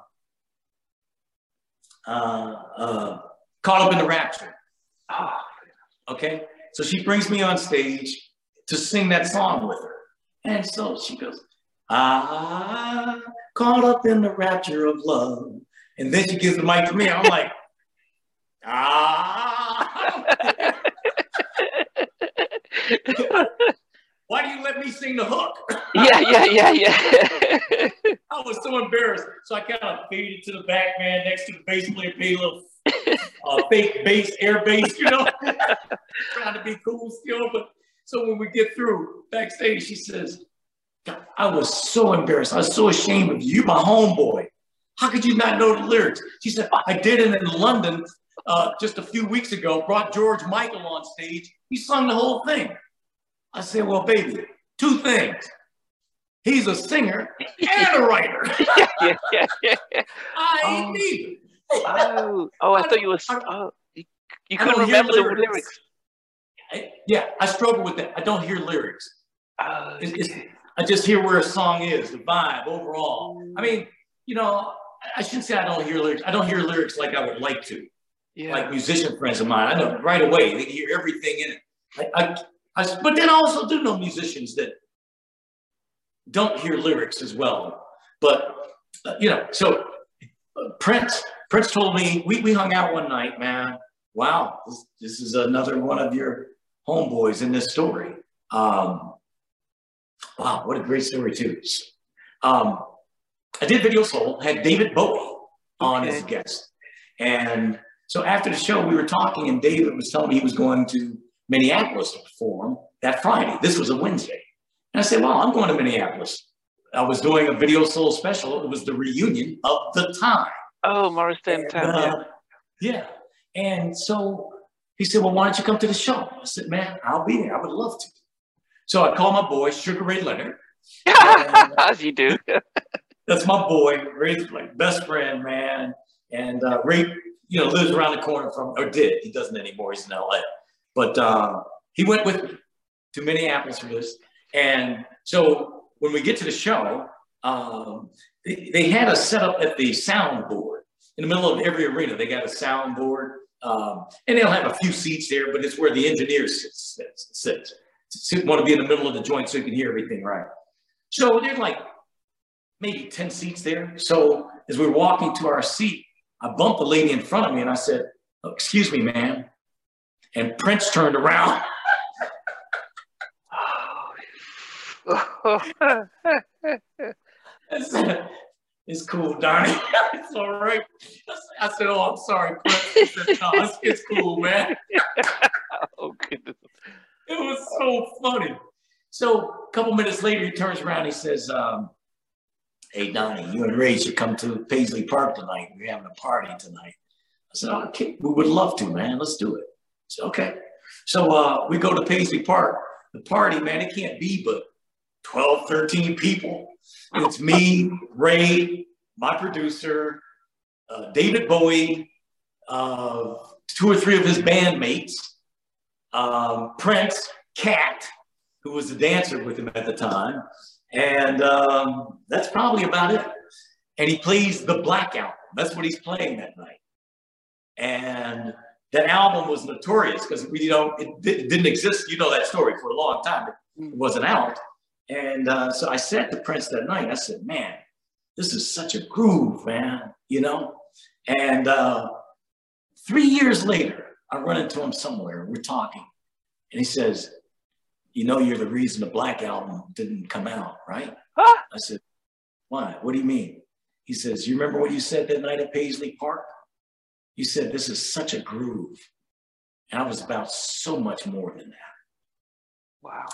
uh, uh, Caught Up in the Rapture. Oh, okay. So she brings me on stage to sing that song with her. And so she goes, Ah, caught up in the rapture of love. And then she gives the mic to me. I'm like, ah. Why do you let me sing the hook? yeah, yeah, yeah, yeah. I was so embarrassed. So I kind of faded to the back, man, next to the bass player, paid a little uh, fake bass, air base, you know, trying to be cool still. But so when we get through backstage, she says, I was so embarrassed. I was so ashamed of you, my homeboy. How could you not know the lyrics? She said, I did it in London uh, just a few weeks ago, brought George Michael on stage. He sung the whole thing. I said, well, baby, two things. He's a singer and a writer. yeah, yeah, yeah, I ain't oh. neither. Oh, oh, I, I thought you were. Oh, you, you couldn't remember the lyrics. I, yeah, I struggle with that. I don't hear lyrics. Oh, I just hear where a song is, the vibe overall. I mean, you know, I shouldn't say I don't hear lyrics. I don't hear lyrics like I would like to. Yeah. Like musician friends of mine, I know right away they hear everything in it. I, I, I, but then I also do know musicians that don't hear lyrics as well. But uh, you know, so uh, Prince, Prince told me we, we hung out one night, man. Wow, this, this is another one of your homeboys in this story. Um, wow, what a great story too. Um, I did Video Soul, had David Bowie on okay. as a guest. And so after the show, we were talking, and David was telling me he was going to Minneapolis to perform that Friday. This was a Wednesday. And I said, Well, I'm going to Minneapolis. I was doing a Video Soul special. It was the reunion of the time. Oh, Morris Day and Time. Uh, yeah. And so he said, Well, why don't you come to the show? I said, Man, I'll be there. I would love to. So I called my boy, Sugar Ray Leonard. As you do. that's my boy, Ray's like best friend, man. And uh, Ray, you know, lives around the corner from, or did. He doesn't anymore. He's in LA. But uh, he went with me to Minneapolis for this. And so when we get to the show, um, they, they, had a set up at the soundboard in the middle of every arena. They got a soundboard, um, and they'll have a few seats there, but it's where the engineer sits. sits, sits. want to be in the middle of the joint so you can hear everything right. So there's like maybe 10 seats there. So as we are walking to our seat, I bumped the lady in front of me and I said, oh, excuse me, ma'am. And Prince turned around. it's cool, Donnie. it's all right. I said, oh, I'm sorry, Prince. Said, no, it's, it's cool, man. oh, goodness. It was so funny. So a couple minutes later, he turns around. He says, um, hey, Donnie, you and Ray should come to Paisley Park tonight. We're having a party tonight. I said, okay, we would love to, man. Let's do it. I said, okay. So uh, we go to Paisley Park. The party, man, it can't be but 12, 13 people. It's me, Ray, my producer, uh, David Bowie, uh, two or three of his bandmates, um, Prince, Cat, who was a dancer with him at the time. And um, that's probably about it. And he plays the Black Album. That's what he's playing that night. And that album was notorious because we, you know, it, it, didn't exist. You know that story for a long time. It wasn't out. And uh, so I said to Prince that night, I said, man, this is such a groove, man, you know? And uh, three years later, I run into him somewhere. We're talking. And he says, you know, you're the reason the Black Album didn't come out, right? Huh? I said, why? What do you mean? He says, you remember what you said that night at Paisley Park? You said, this is such a groove. And I was about so much more than that. Wow.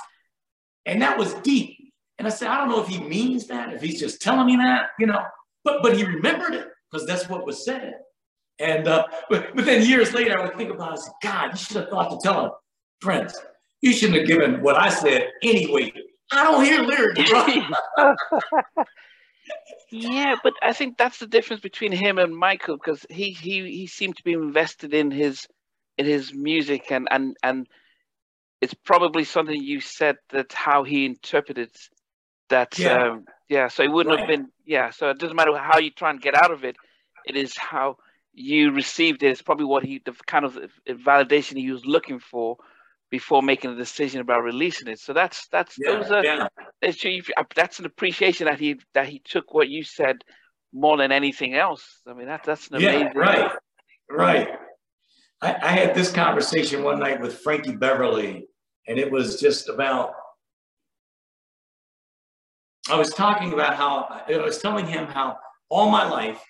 And that was deep. And I said, I don't know if he means that, if he's just telling me that, you know, but but he remembered it because that's what was said. And uh, but, but then years later, I would think about it. I said, God, you should have thought to tell him, friends, you shouldn't have given what I said anyway. I don't hear lyrics, bro. yeah, but I think that's the difference between him and Michael because he he he seemed to be invested in his in his music and and and it's probably something you said that how he interpreted that yeah, um, yeah so it wouldn't right. have been yeah so it doesn't matter how you try and get out of it it is how you received it. It's probably what he the kind of validation he was looking for before making a decision about releasing it. So that's that's yeah, those are yeah. that's an appreciation that he that he took what you said more than anything else. I mean that, that's an amazing yeah, right right. I, I had this conversation one night with frankie beverly and it was just about I was talking about how I was telling him how all my life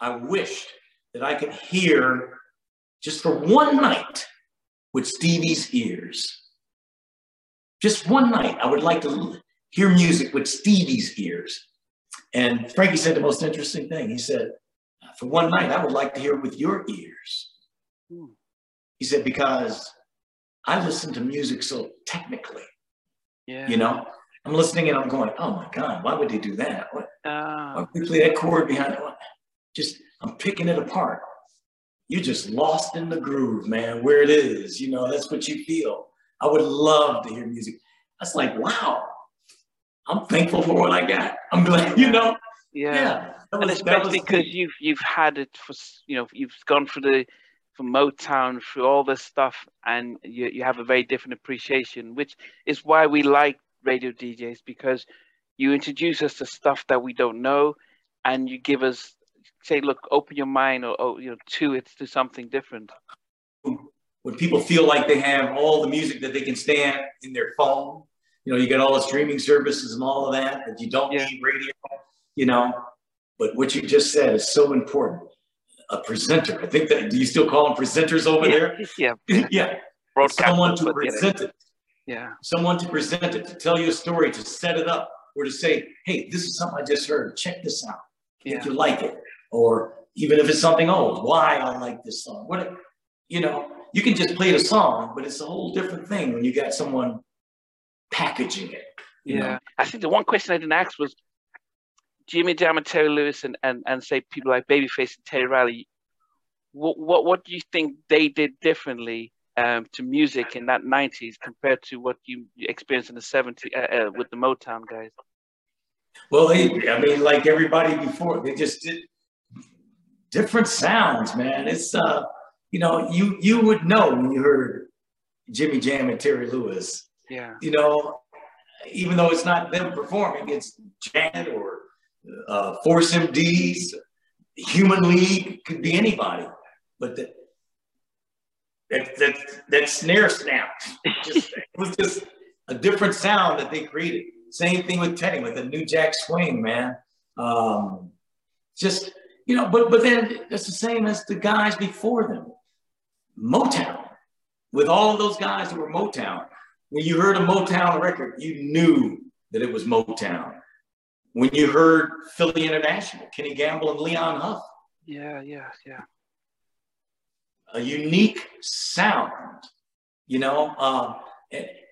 I wished that I could hear just for one night with Stevie's ears. Just one night, I would like to hear music with Stevie's ears. And Frankie said the most interesting thing. He said, For one night, I would like to hear it with your ears. Hmm. He said, Because I listen to music so technically. Yeah. You know, I'm listening and I'm going, oh my God, why would they do that? What, uh, why would they play that chord behind it? Just, I'm picking it apart. You're just lost in the groove, man, where it is. You know, that's what you feel. I would love to hear music. That's like, wow, I'm thankful for what I got. I'm glad, you know. Yeah. yeah and was, especially because you've you've had it for you know you've gone for the from Motown through all this stuff, and you you have a very different appreciation, which is why we like radio DJs because you introduce us to stuff that we don't know, and you give us say, look, open your mind or, or you know to it to something different. When people feel like they have all the music that they can stand in their phone, you know, you get all the streaming services and all of that, that you don't yeah. need radio, you know. But what you just said is so important. A presenter. I think that do you still call them presenters over yeah. there? Yeah. yeah. Someone to present it. Yeah. Someone to present it, to tell you a story, to set it up, or to say, hey, this is something I just heard. Check this out. Yeah. If you like it. Or even if it's something old, why I like this song. What you know, you can just play the song, but it's a whole different thing when you got someone packaging it. Yeah. Know? I think the one question I didn't ask was Jimmy Jam and Terry Lewis and, and, and say people like Babyface and Teddy Riley, what, what what do you think they did differently um, to music in that 90s compared to what you experienced in the 70s uh, uh, with the Motown guys? Well, they, I mean, like everybody before, they just did different sounds, man. It's, uh, you know, you you would know when you heard Jimmy Jam and Terry Lewis. Yeah. You know, even though it's not them performing, it's Janet or uh, Force MDs, Human League, could be anybody. But the, that that that snare snap. Just, it was just a different sound that they created. Same thing with Teddy with the New Jack Swing, man. Um, just you know, but but then it's the same as the guys before them. Motown, with all of those guys that were Motown. When you heard a Motown record, you knew that it was Motown. When you heard Philly International, Kenny Gamble and Leon Huff. Yeah, yeah, yeah a unique sound. You know, uh,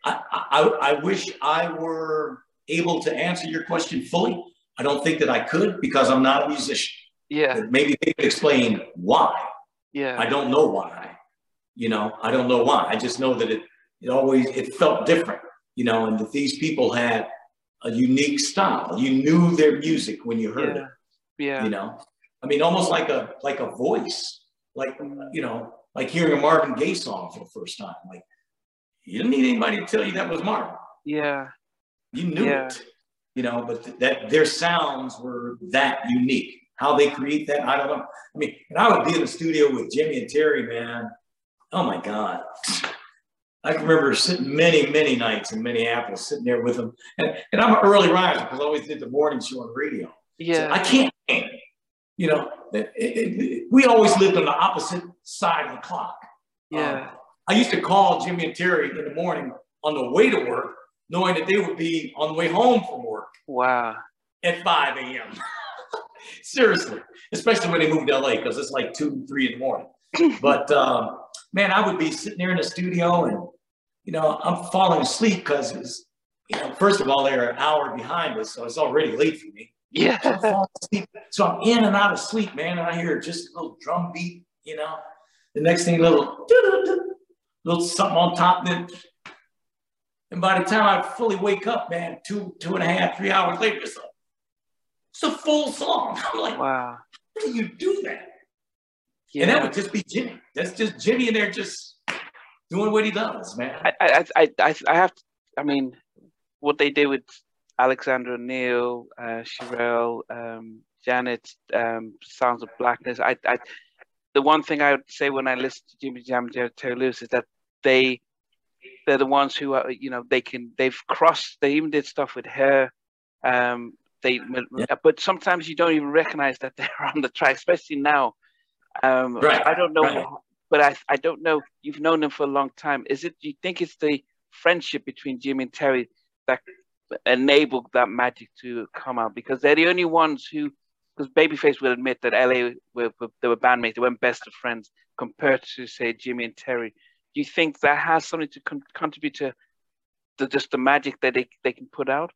I, I, I wish I were able to answer your question fully. I don't think that I could because I'm not a musician. Yeah. But maybe they could explain why. Yeah. I don't know why. You know, I don't know why. I just know that it it always it felt different. You know, and that these people had a unique style. You knew their music when you heard yeah. it. Yeah. You know, I mean, almost like a like a voice, like you know, like hearing a Marvin Gaye song for the first time. Like you didn't need anybody to tell you that was Marvin. Yeah. You knew Yeah. it. You know, but th- that their sounds were that unique. How they create that, I don't know. I mean, and I would be in the studio with Jimmy and Terry, man. Oh my God. I can remember sitting many, many nights in Minneapolis, sitting there with them. And, and I'm an early riser because I always did the morning show on radio. So Yeah. I can't, you know, it, it, it- we always lived on the opposite side of the clock. yeah. Um, I used to call Jimmy and Terry in the morning on the way to work, knowing that they would be on the way home from work Wow. at 5 a.m. Seriously, especially when they moved to LA because it's like 2, 3 in the morning. But um, man, I would be sitting there in the studio and, you know, I'm falling asleep because it's, you know, first of all, they're an hour behind us, so it's already late for me. So I'm Yeah. So I'm in and out of sleep, man, and I hear just a little drum beat, you know. The next thing, little little something on top, then and by the time I fully wake up, man, two, two and a half, three hours later, it's a, it's a full song. I'm like, Wow. how do you do that? Yeah. And that would just be Jimmy. That's just Jimmy in there just doing what he does, man. I, I, I, I, I have. To, I mean, what they did with Alexander O'Neal, uh, Cherrelle, um, Janet, um, Sounds of Blackness. I, I, the one thing I would say when I listen to Jimmy Jam and Jerry Terry Lewis is that they, they're the ones who are, you know, they can, they've crossed. They even did stuff with her. Um, they, but sometimes you don't even recognize that they're on the track, especially now. Um, Right, I don't know, right. but I, I don't know. You've known them for a long time. Is it? Do you think it's the friendship between Jimmy and Terry that enabled that magic to come out? Because they're the only ones who, because Babyface will admit that L.A. Reid, were they were bandmates, they weren't best of friends compared to say Jimmy and Terry. Do you think that has something to con- contribute to the, just the magic that they, they can put out?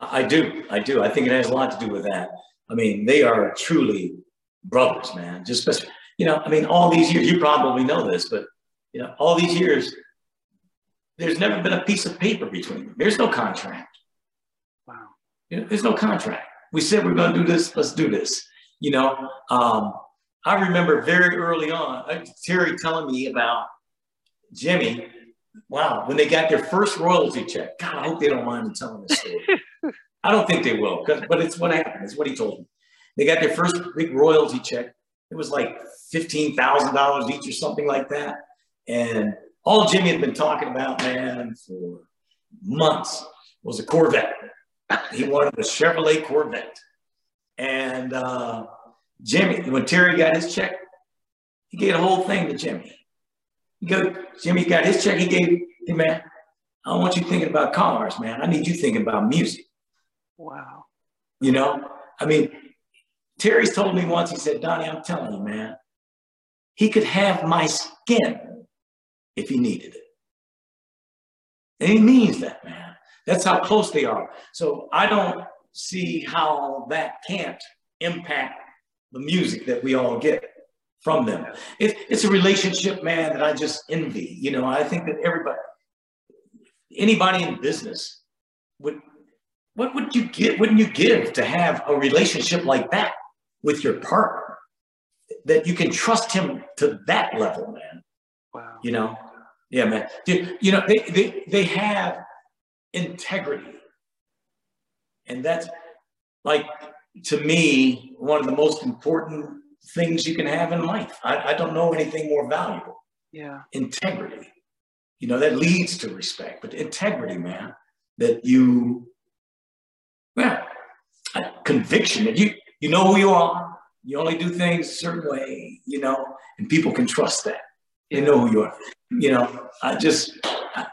I do. I do. I think it has a lot to do with that. I mean, they are truly brothers, man. Just, you know, I mean, all these years, you probably know this, but, you know, all these years, there's never been a piece of paper between them. There's no contract. Wow. You know, there's no contract. We said we're going to do this. Let's do this. You know, um, I remember very early on, uh, Terry telling me about Jimmy. Wow, when they got their first royalty check. God, I hope they don't mind me telling this story. I don't think they will, but it's what happened. It's what he told me. They got their first big royalty check. It was like fifteen thousand dollars each or something like that. And all Jimmy had been talking about, man, for months was a Corvette. He wanted a Chevrolet Corvette. And uh, Jimmy, when Terry got his check, he gave the whole thing to Jimmy. He go, Jimmy got his check. He gave, hey man, I don't want you thinking about cars, man. I need you thinking about music. Wow. You know, I mean, Terry's told me once. He said, Donnie, I'm telling you, man, he could have my skin if he needed it. And he means that, man. That's how close they are. So I don't see how that can't impact the music that we all get from them. It, it's a relationship, man, that I just envy. You know, I think that everybody, anybody in business would, what would you get, wouldn't you give to have a relationship like that with your partner? That you can trust him to that level, man. Wow. You know? Yeah, man. Dude, you know, they, they, they have integrity. And that's like, to me, one of the most important things you can have in life. I, I don't know anything more valuable. Yeah. Integrity. You know, that leads to respect, but integrity, man, that you, well, conviction that you, you know who you are. You only do things a certain way, you know, and people can trust that. They know who you are. You know, I just,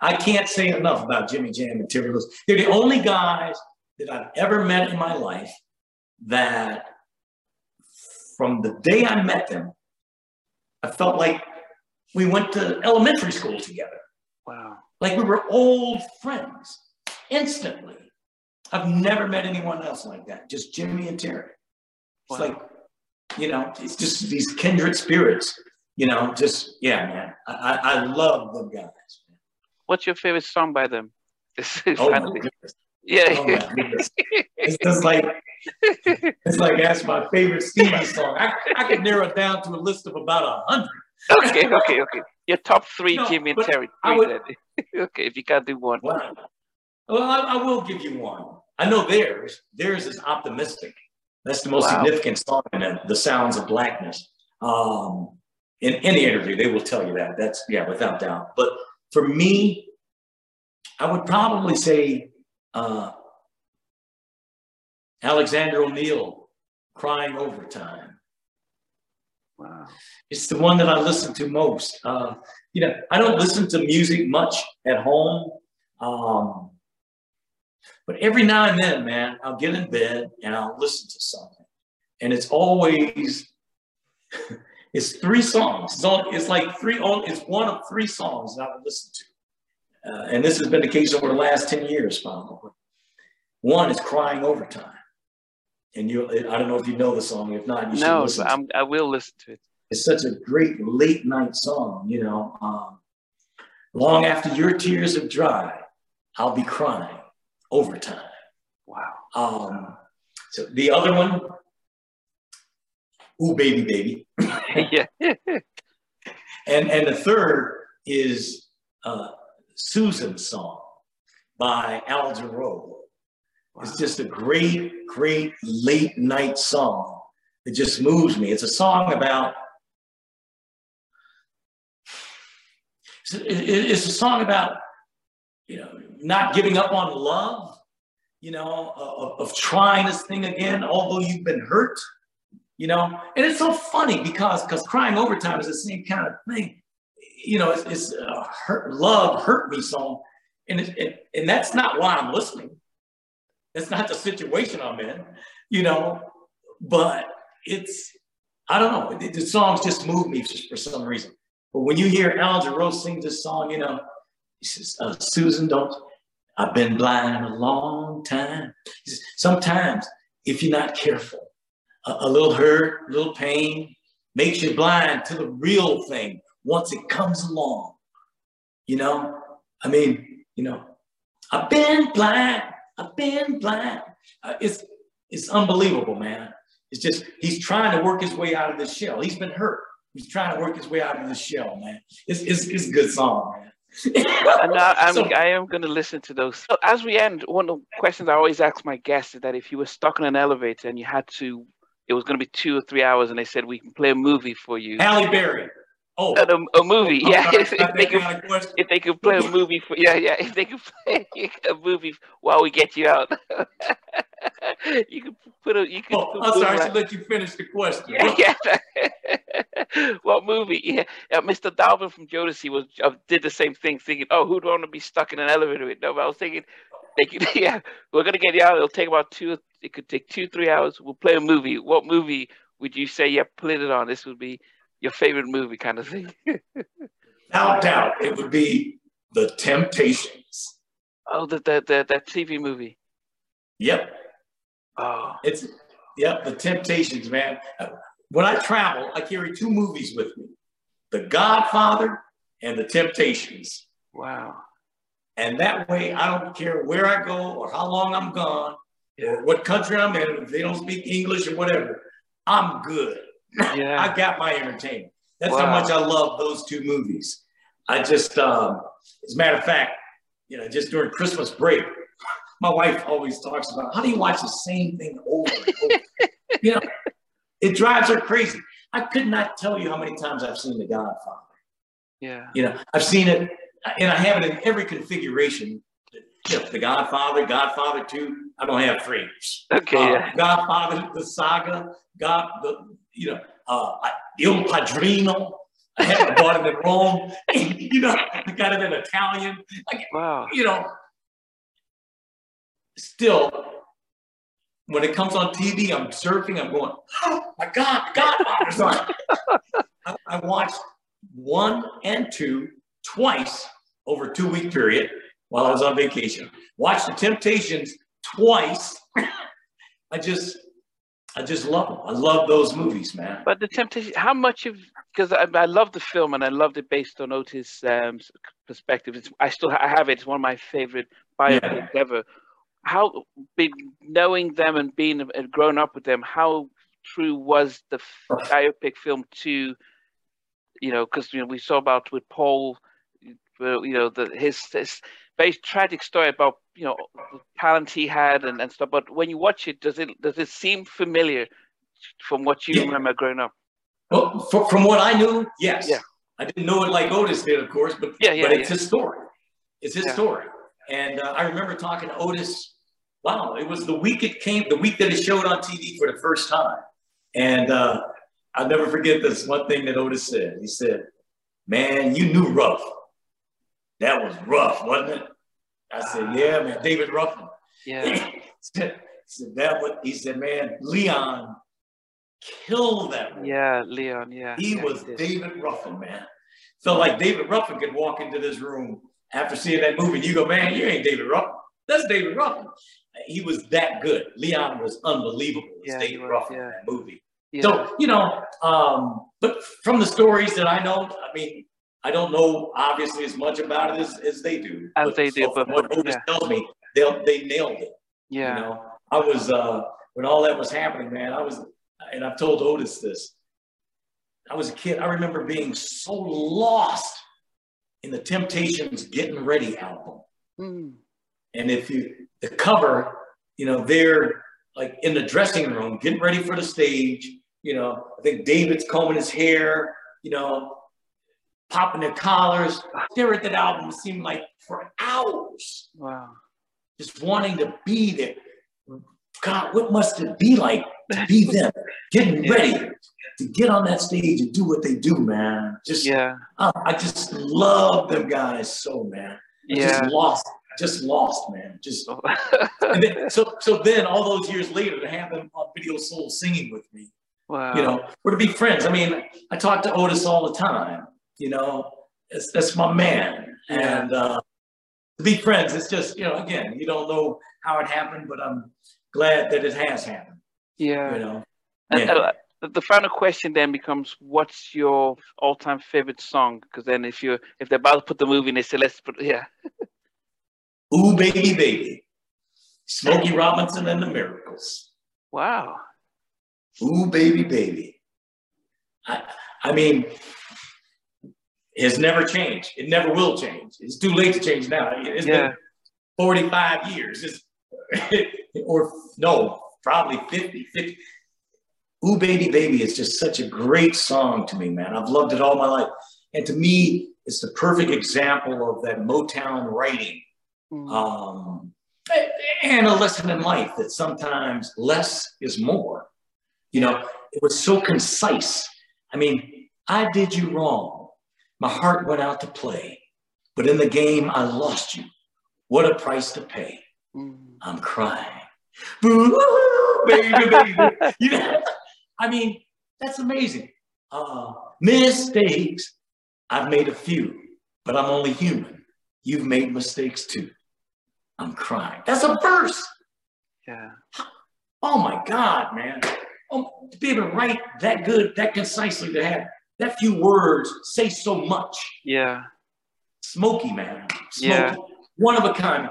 I- can't say enough about Jimmy Jam and Terry Lewis. They're the only guys that I've ever met in my life that from the day I met them, I felt like we went to elementary school together. Wow. Like we were old friends instantly. I've never met anyone else like that. Just Jimmy and Terry. It's wow. like, you know, it's just these kindred spirits. You know, just yeah, man. I, I, love them guys. What's your favorite song by them? This is oh funny. Yeah. Oh it's just like it's like that's my favorite Stevie song. I, I could narrow it down to a list of about a hundred. okay, okay, okay. Your top three, no, Jimmy and Terry. Would, okay, if you can't do one. Well, well I, I, will give you one. I know theirs. Theirs is optimistic. That's the most wow. significant song in it, The Sounds of Blackness. Um, in any interview, they will tell you that. That's, yeah, without doubt. But for me, I would probably say uh, Alexander O'Neal, Crying Overtime. Wow. It's the one that I listen to most. Uh, you know, I don't listen to music much at home. Um, but every now and then, man, I'll get in bed and I'll listen to something. And it's always, it's three songs. It's, it's like three, it's one of three songs that I would listen to. Uh, and this has been the case over the last 10 years, probably. One is Crying Overtime. And you, I don't know if you know the song. If not, you no, listen I'm, I will listen to it. It's such a great late night song, you know. Um, long after your tears have dried, I'll be crying overtime. Wow. Um, so the other one, Ooh Baby Baby. yeah. and and the third is uh, Susan's song by Al Jarreau. Wow. It's just a great, great late night song. It just moves me. It's a song about. It's a song about you know, not giving up on love, you know, of, of trying this thing again, although you've been hurt, you know. And it's so funny because because crying overtime is the same kind of thing, you know. It's, it's uh, hurt, love hurt me so, and it, it, and that's not why I'm listening. That's not the situation I'm in, you know. But it's I don't know. The, the songs just move me for, some reason. But when you hear Al Jarreau sing this song, you know, he says, uh, Susan, don't, I've been blind a long time. Says, sometimes if you're not careful, a, a little hurt, a little pain makes you blind to the real thing once it comes along. You know, I mean, you know, I've been blind, I've been blind. Uh, it's, it's unbelievable, man. It's just, he's trying to work his way out of this shell. He's been hurt. He's trying to work his way out of this shell, man. It's, it's, it's a good song, man and now I'm, so, I am going to listen to those. So as we end, one of the questions I always ask my guests is that if you were stuck in an elevator and you had to, it was going to be two or three hours, and they said we can play a movie for you. Halle Berry. Oh, a, a movie, oh, yeah. if, if they could, if they could play a movie for, yeah, yeah. If they could play a movie while we get you out, you could put a. You could. Oh, I'm sorry. I should let you finish the question. Yeah, yeah. what movie? Yeah, uh, Mr. Dalvin from Jodeci was uh, did the same thing, thinking, "Oh, who'd want to be stuck in an elevator with?" No, but I was thinking, they could, yeah, we're gonna get you out. It'll take about two. It could take two, three hours. We'll play a movie. What movie would you say? Yeah, put it on. This would be your favorite movie, kind of thing. Without doubt, it would be The Temptations. Oh, the, the, the that TV movie. Yep. Oh. It's yep, The Temptations, man. When I travel, I carry two movies with me: The Godfather and The Temptations. Wow. And that way, I don't care where I go or how long I'm gone or what country I'm in. If they don't speak English or whatever, I'm good. Yeah. I got my entertainment. That's wow. how much I love those two movies. I just, um, as a matter of fact, you know, just during Christmas break, my wife always talks about how do you watch the same thing over and over? you know, it drives her crazy. I could not tell you how many times I've seen The Godfather. Yeah. You know, I've seen it, and I have it in every configuration. You know, the Godfather, Godfather 2, I don't have three. Okay. Uh, yeah. Godfather, the saga, God, the, you know, uh, Il Padrino. I haven't bought it in Rome. you know, I got it in Italian. Like, wow. You know, still, when it comes on TV, I'm surfing, I'm going, oh my God, Godfather's on. I, I watched one and two twice over a two week period while I was on vacation. Watched The Temptations twice. I just, I just love them. I love those movies, man. But The Temptation, how much of because I, I love the film and I loved it based on Otis' um, perspective. It's, I still I have it. It's one of my favorite biopics yeah. ever. How, been knowing them and being and grown up with them, how true was the biopic film to, you know, because you know we saw about with Paul, you know, the his, his very tragic story about you know the talent he had and, and stuff. But when you watch it, does it does it seem familiar from what you yeah. remember growing up? Well, for, from what I knew, yes. Yeah. I didn't know it like Otis did, of course, but yeah, yeah, but it's yeah. his story. It's his story. And uh, I remember talking to Otis. Wow, it was the week it came, the week that it showed on TV for the first time. And uh, I'll never forget this one thing that Otis said. He said, "Man, you knew rough. That was rough, wasn't it?" I said, "Yeah, man, David Ruffin." Yeah. he said that. What he said, man, Leon kill that role. Yeah, Leon. Yeah, he yeah, was he David Ruffin, man. Felt like David Ruffin could walk into this room after seeing that movie. You go, man, you ain't David Ruffin. That's David Ruffin. He was that good. Leon was unbelievable as yeah, David was, Ruffin yeah. in that movie. Yeah. So you know, um, but from the stories that I know, I mean, I don't know obviously as much about it as, as they do. As but they do, but what Otis yeah. tells me, they they nailed it. Yeah. You know, I was uh, when all that was happening, man. I was and I've told Otis this. I was a kid. I remember being so lost in the Temptations Getting Ready album. Mm. And if you, the cover, you know, they're like in the dressing room, getting ready for the stage. You know, I think David's combing his hair, you know, popping their collars. Stare at that album seemed like for hours. Wow. Just wanting to be there. God, what must it be like to be them, getting ready to get on that stage and do what they do, man. Just yeah, uh, I just love them guys so, man. I yeah, just lost, just lost, man. Just and then, so so then all those years later to have them on Video Soul singing with me, wow, you know, or to be friends. I mean, I talk to Otis all the time. You know, that's, that's my man, and uh, to be friends, it's just you know, again, you don't know how it happened, but I'm glad that it has happened. Yeah. You know. And, yeah. Uh, the final question then becomes, what's your all-time favorite song? Because then, if you if they're about to put the movie, and they say, let's put yeah. Ooh, baby, baby, Smokey Robinson and the Miracles. Wow. Ooh, baby, baby. I, I mean, it's never changed. It never will change. It's too late to change now. It's yeah. been 45 years. It's, or no, probably 50, 50. Ooh Baby Baby is just such a great song to me, man. I've loved it all my life. And to me, it's the perfect example of that Motown writing. Mm. Um, and a lesson in life that sometimes less is more. You know, it was so concise. I mean, I did you wrong. My heart went out to play, but in the game, I lost you. What a price to pay. Mm. I'm crying. Boo, baby, baby. you know, I mean, that's amazing. Uh, mistakes. I've made a few, but I'm only human. You've made mistakes too. I'm crying. That's a verse. Yeah. Oh my God, man. Oh, to be able to write that good, that concisely, to have that few words say so much. Yeah. Smokey, man. Smokey. Yeah. One of a kind.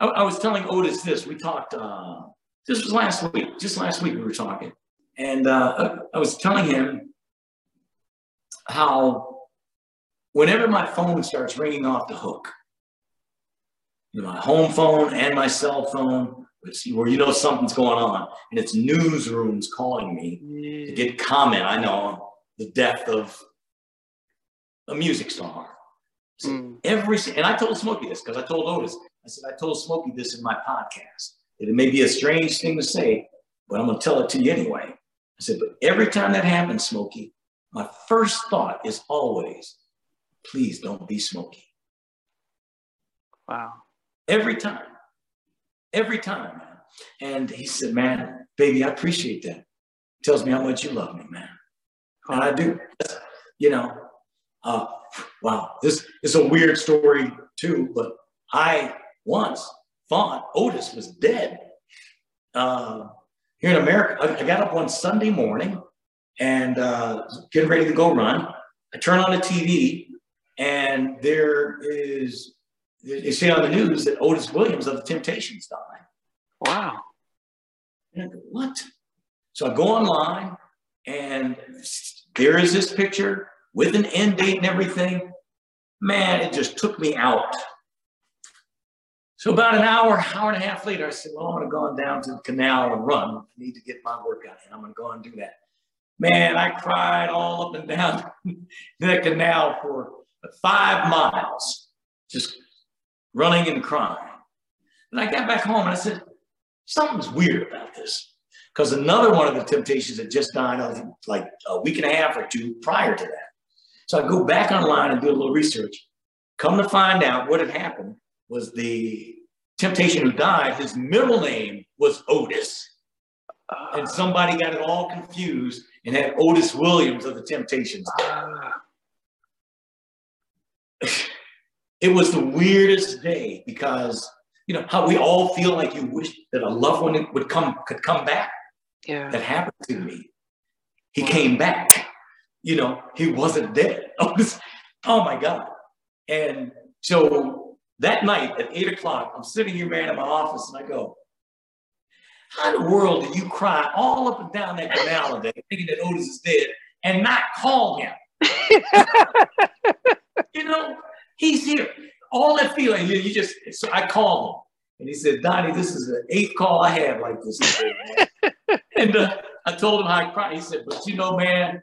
I, I, was telling Otis this. We talked, uh, this was last week, just last week we were talking. And uh, I was telling him how whenever my phone starts ringing off the hook, you know, my home phone and my cell phone, where you know something's going on, and it's newsrooms calling me to get comment. I know the death of a music star. So mm. every and I told Smokey this because I told Otis. I said I told Smokey this in my podcast. It may be a strange thing to say, but I'm going to tell it to you anyway. I said, but every time that happens, Smokey, my first thought is always, please don't be Smokey. Wow. Every time. Every time, man. And he said, man, baby, I appreciate that. Tells me how much you love me, man. And I do. You know, Uh, wow, this is a weird story too, but I once thought Otis was dead. Uh, here in America, I, I, got up one Sunday morning and uh, getting ready to go run. I turn on the TV and there is, you see on the news that Otis Williams of the Temptations died. Wow. And I go, what? So I go online and there is this picture with an end date and everything. Man, it just took me out. So about an hour, hour and a half later, I said, well, I'm to go on down to the canal and run. I need to get my workout in. I'm to go and do that. Man, I cried all up and down the canal for five miles, just running and crying. And I got back home and I said, something's weird about this. Because another one of the temptations had just died like a week and a half or two prior to that. So I go back online and do a little research. Come to find out what had happened was the temptation who died, his middle name was Otis. And somebody got it all confused and had Otis Williams of the Temptations. it was the weirdest day because you know how we all feel like you wish that a loved one would come could come back. Yeah. That happened to me. He came back. You know, he wasn't dead. oh my God. And so that night at eight o'clock, I'm sitting here, man, in my office, and I go, How in the world do you cry all up and down that canal today, thinking that Otis is dead, and not call him? you know, he's here. All that feeling, you, you just, so I called him. And he said, Donnie, this is the eighth call I have like this and uh, I told him how I cried. He said, but you know, man,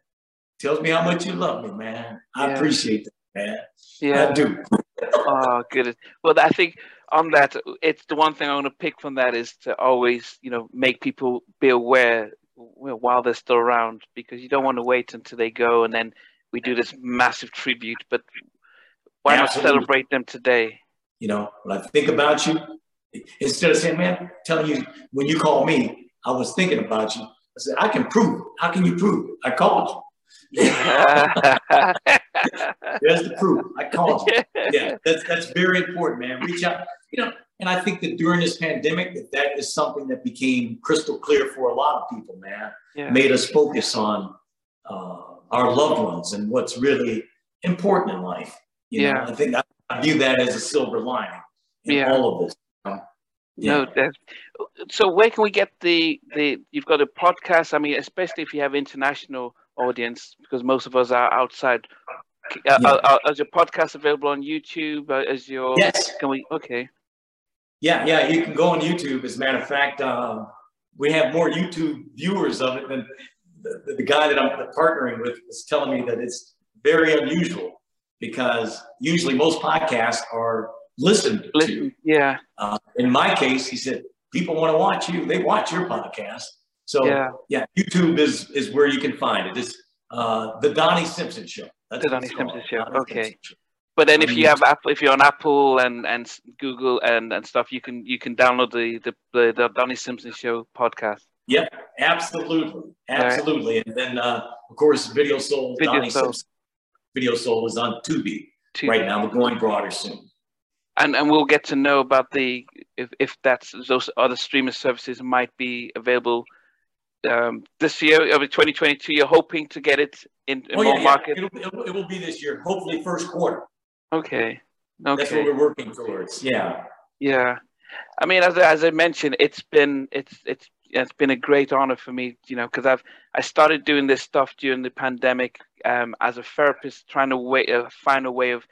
tells me how much you love me, man. I yeah. appreciate that, man. Yeah. I do. oh, goodness. Well, I think on that, it's the one thing I want to pick from that is to always, you know, make people be aware while they're still around because you don't want to wait until they go and then we do this massive tribute. But why Absolutely. not celebrate them today? You know, when I think about you, instead of saying, man, telling you when you call me, I was thinking about you. I said, I can prove it. How can you prove it? I called you. There's the proof. I called you. Yeah, that's that's very important, man. Reach out. You know, and I think that during this pandemic, that that is something that became crystal clear for a lot of people, man. Yeah. Made us focus on uh, our loved ones and what's really important in life. You yeah. Know, I think I view that as a silver lining in yeah. all of this. Yeah. No, so where can we get the the? You've got a podcast. I mean, especially if you have international audience, because most of us are outside. Uh, yeah. uh, uh, is your podcast available on YouTube? Is your yes? Can we? Okay. Yeah, yeah, you can go on YouTube. As a matter of fact, um, we have more YouTube viewers of it than the, the guy that I'm partnering with is telling me that it's very unusual because usually most podcasts are listened to. Yeah. Uh, in my case, he said, people want to watch you. They watch your podcast. So yeah, yeah YouTube is is where you can find it. It's uh, the Donnie Simpson Show. That's the Donnie Simpson Show. Donnie okay. Simpson show. But then, if you have Apple, if you're on Apple and, and Google and, and stuff, you can you can download the the, the, the Donnie Simpson Show podcast. Yep, absolutely, absolutely. Right. And then, uh, of course, Video Soul, Video Donnie Soul. Simpson. Video Soul is on Tubi, Tubi right now. We're going broader soon and and we'll get to know about the if, if that's those other streaming services might be available um, this year of 2022 you're hoping to get it in, in oh, more yeah, market? Yeah. It'll, it'll, it will be this year hopefully first quarter. Okay okay that's what we're working towards yeah. Yeah. I mean as, as i mentioned it's been it's it's it's been a great honor for me you know because i've i started doing this stuff during the pandemic um, as a therapist trying to wait, uh, find a way of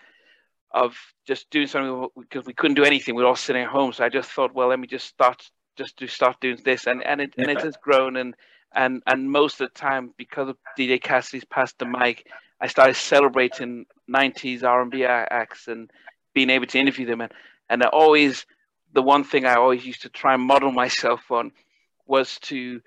of just doing something because we couldn't do anything. We were all sitting at home. So I just thought, well, let me just start just to start doing this, and and it and it has grown and and and most of the time because of DJ Cassidy's passed the mic, I started celebrating '90s R&B acts and being able to interview them, and and I always the one thing I always used to try and model myself on was to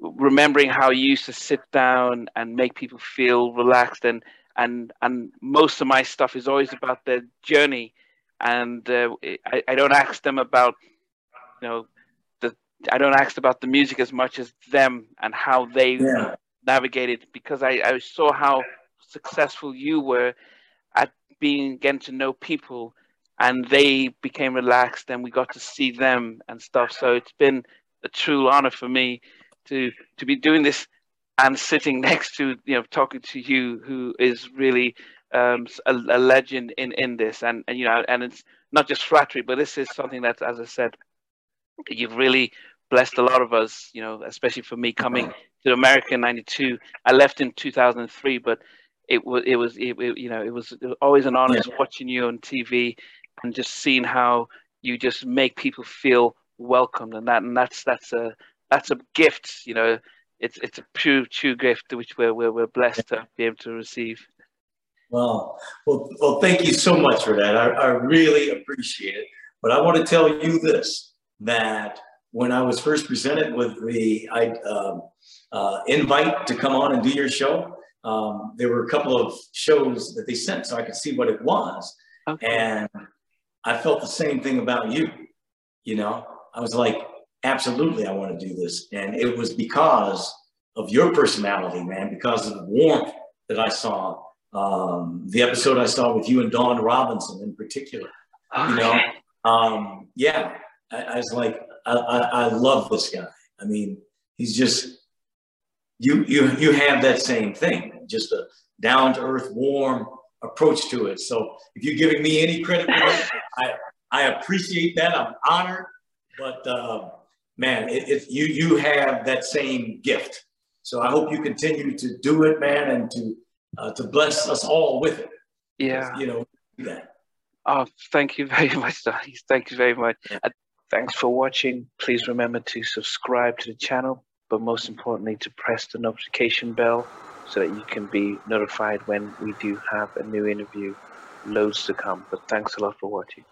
remembering how you used to sit down and make people feel relaxed and and and most of my stuff is always about their journey and uh, I, I don't ask them about you know the i don't ask about the music as much as them and how they yeah. navigated because I, I saw how successful you were at being getting to know people and they became relaxed and we got to see them and stuff. So it's been a true honor for me to to be doing this and sitting next to you know talking to you who is really um, a, a, legend in in this. And, and you know and it's not just flattery but this is something that as I said you've really blessed a lot of us you know especially for me coming to America in 92 I left in 2003 but it was it was it, it, you know it was, it was always an honor yeah. watching you on TV and just seeing how you just make people feel welcomed. And that and that's that's a that's a gift you know it's it's a true true gift which we're we're, we're blessed to be able to receive. Well well well thank you so much for that. I, I really appreciate it. But i want to tell you this that when i was first presented with the I, um, uh, invite to come on and do your show um, there were a couple of shows that they sent so i could see what it was. Okay. and I felt the same thing about you. You know, I was like, absolutely, I want to do this. And it was because of your personality, man, because of the warmth that I saw. Um, the episode I saw with you and Dawn Robinson in particular, you know, um, yeah, I, I, was like, I, I, I love this guy. I mean, he's just, you, you, you have that same thing, just a down to earth, warm, approach to it. So if you're giving me any credit for that, I, I appreciate that. I'm honored. But uh, man, it, it, you you have that same gift. So I hope you continue to do it, man, and to uh, to bless us all with it. Yeah. You know that. Oh, thank you very much, Donnie. Thank you very much. Yeah. thanks for watching. Please remember to subscribe to the channel, but most importantly, to press the notification bell so that you can be notified when we do have a new interview. Loads to come, but thanks a lot for watching.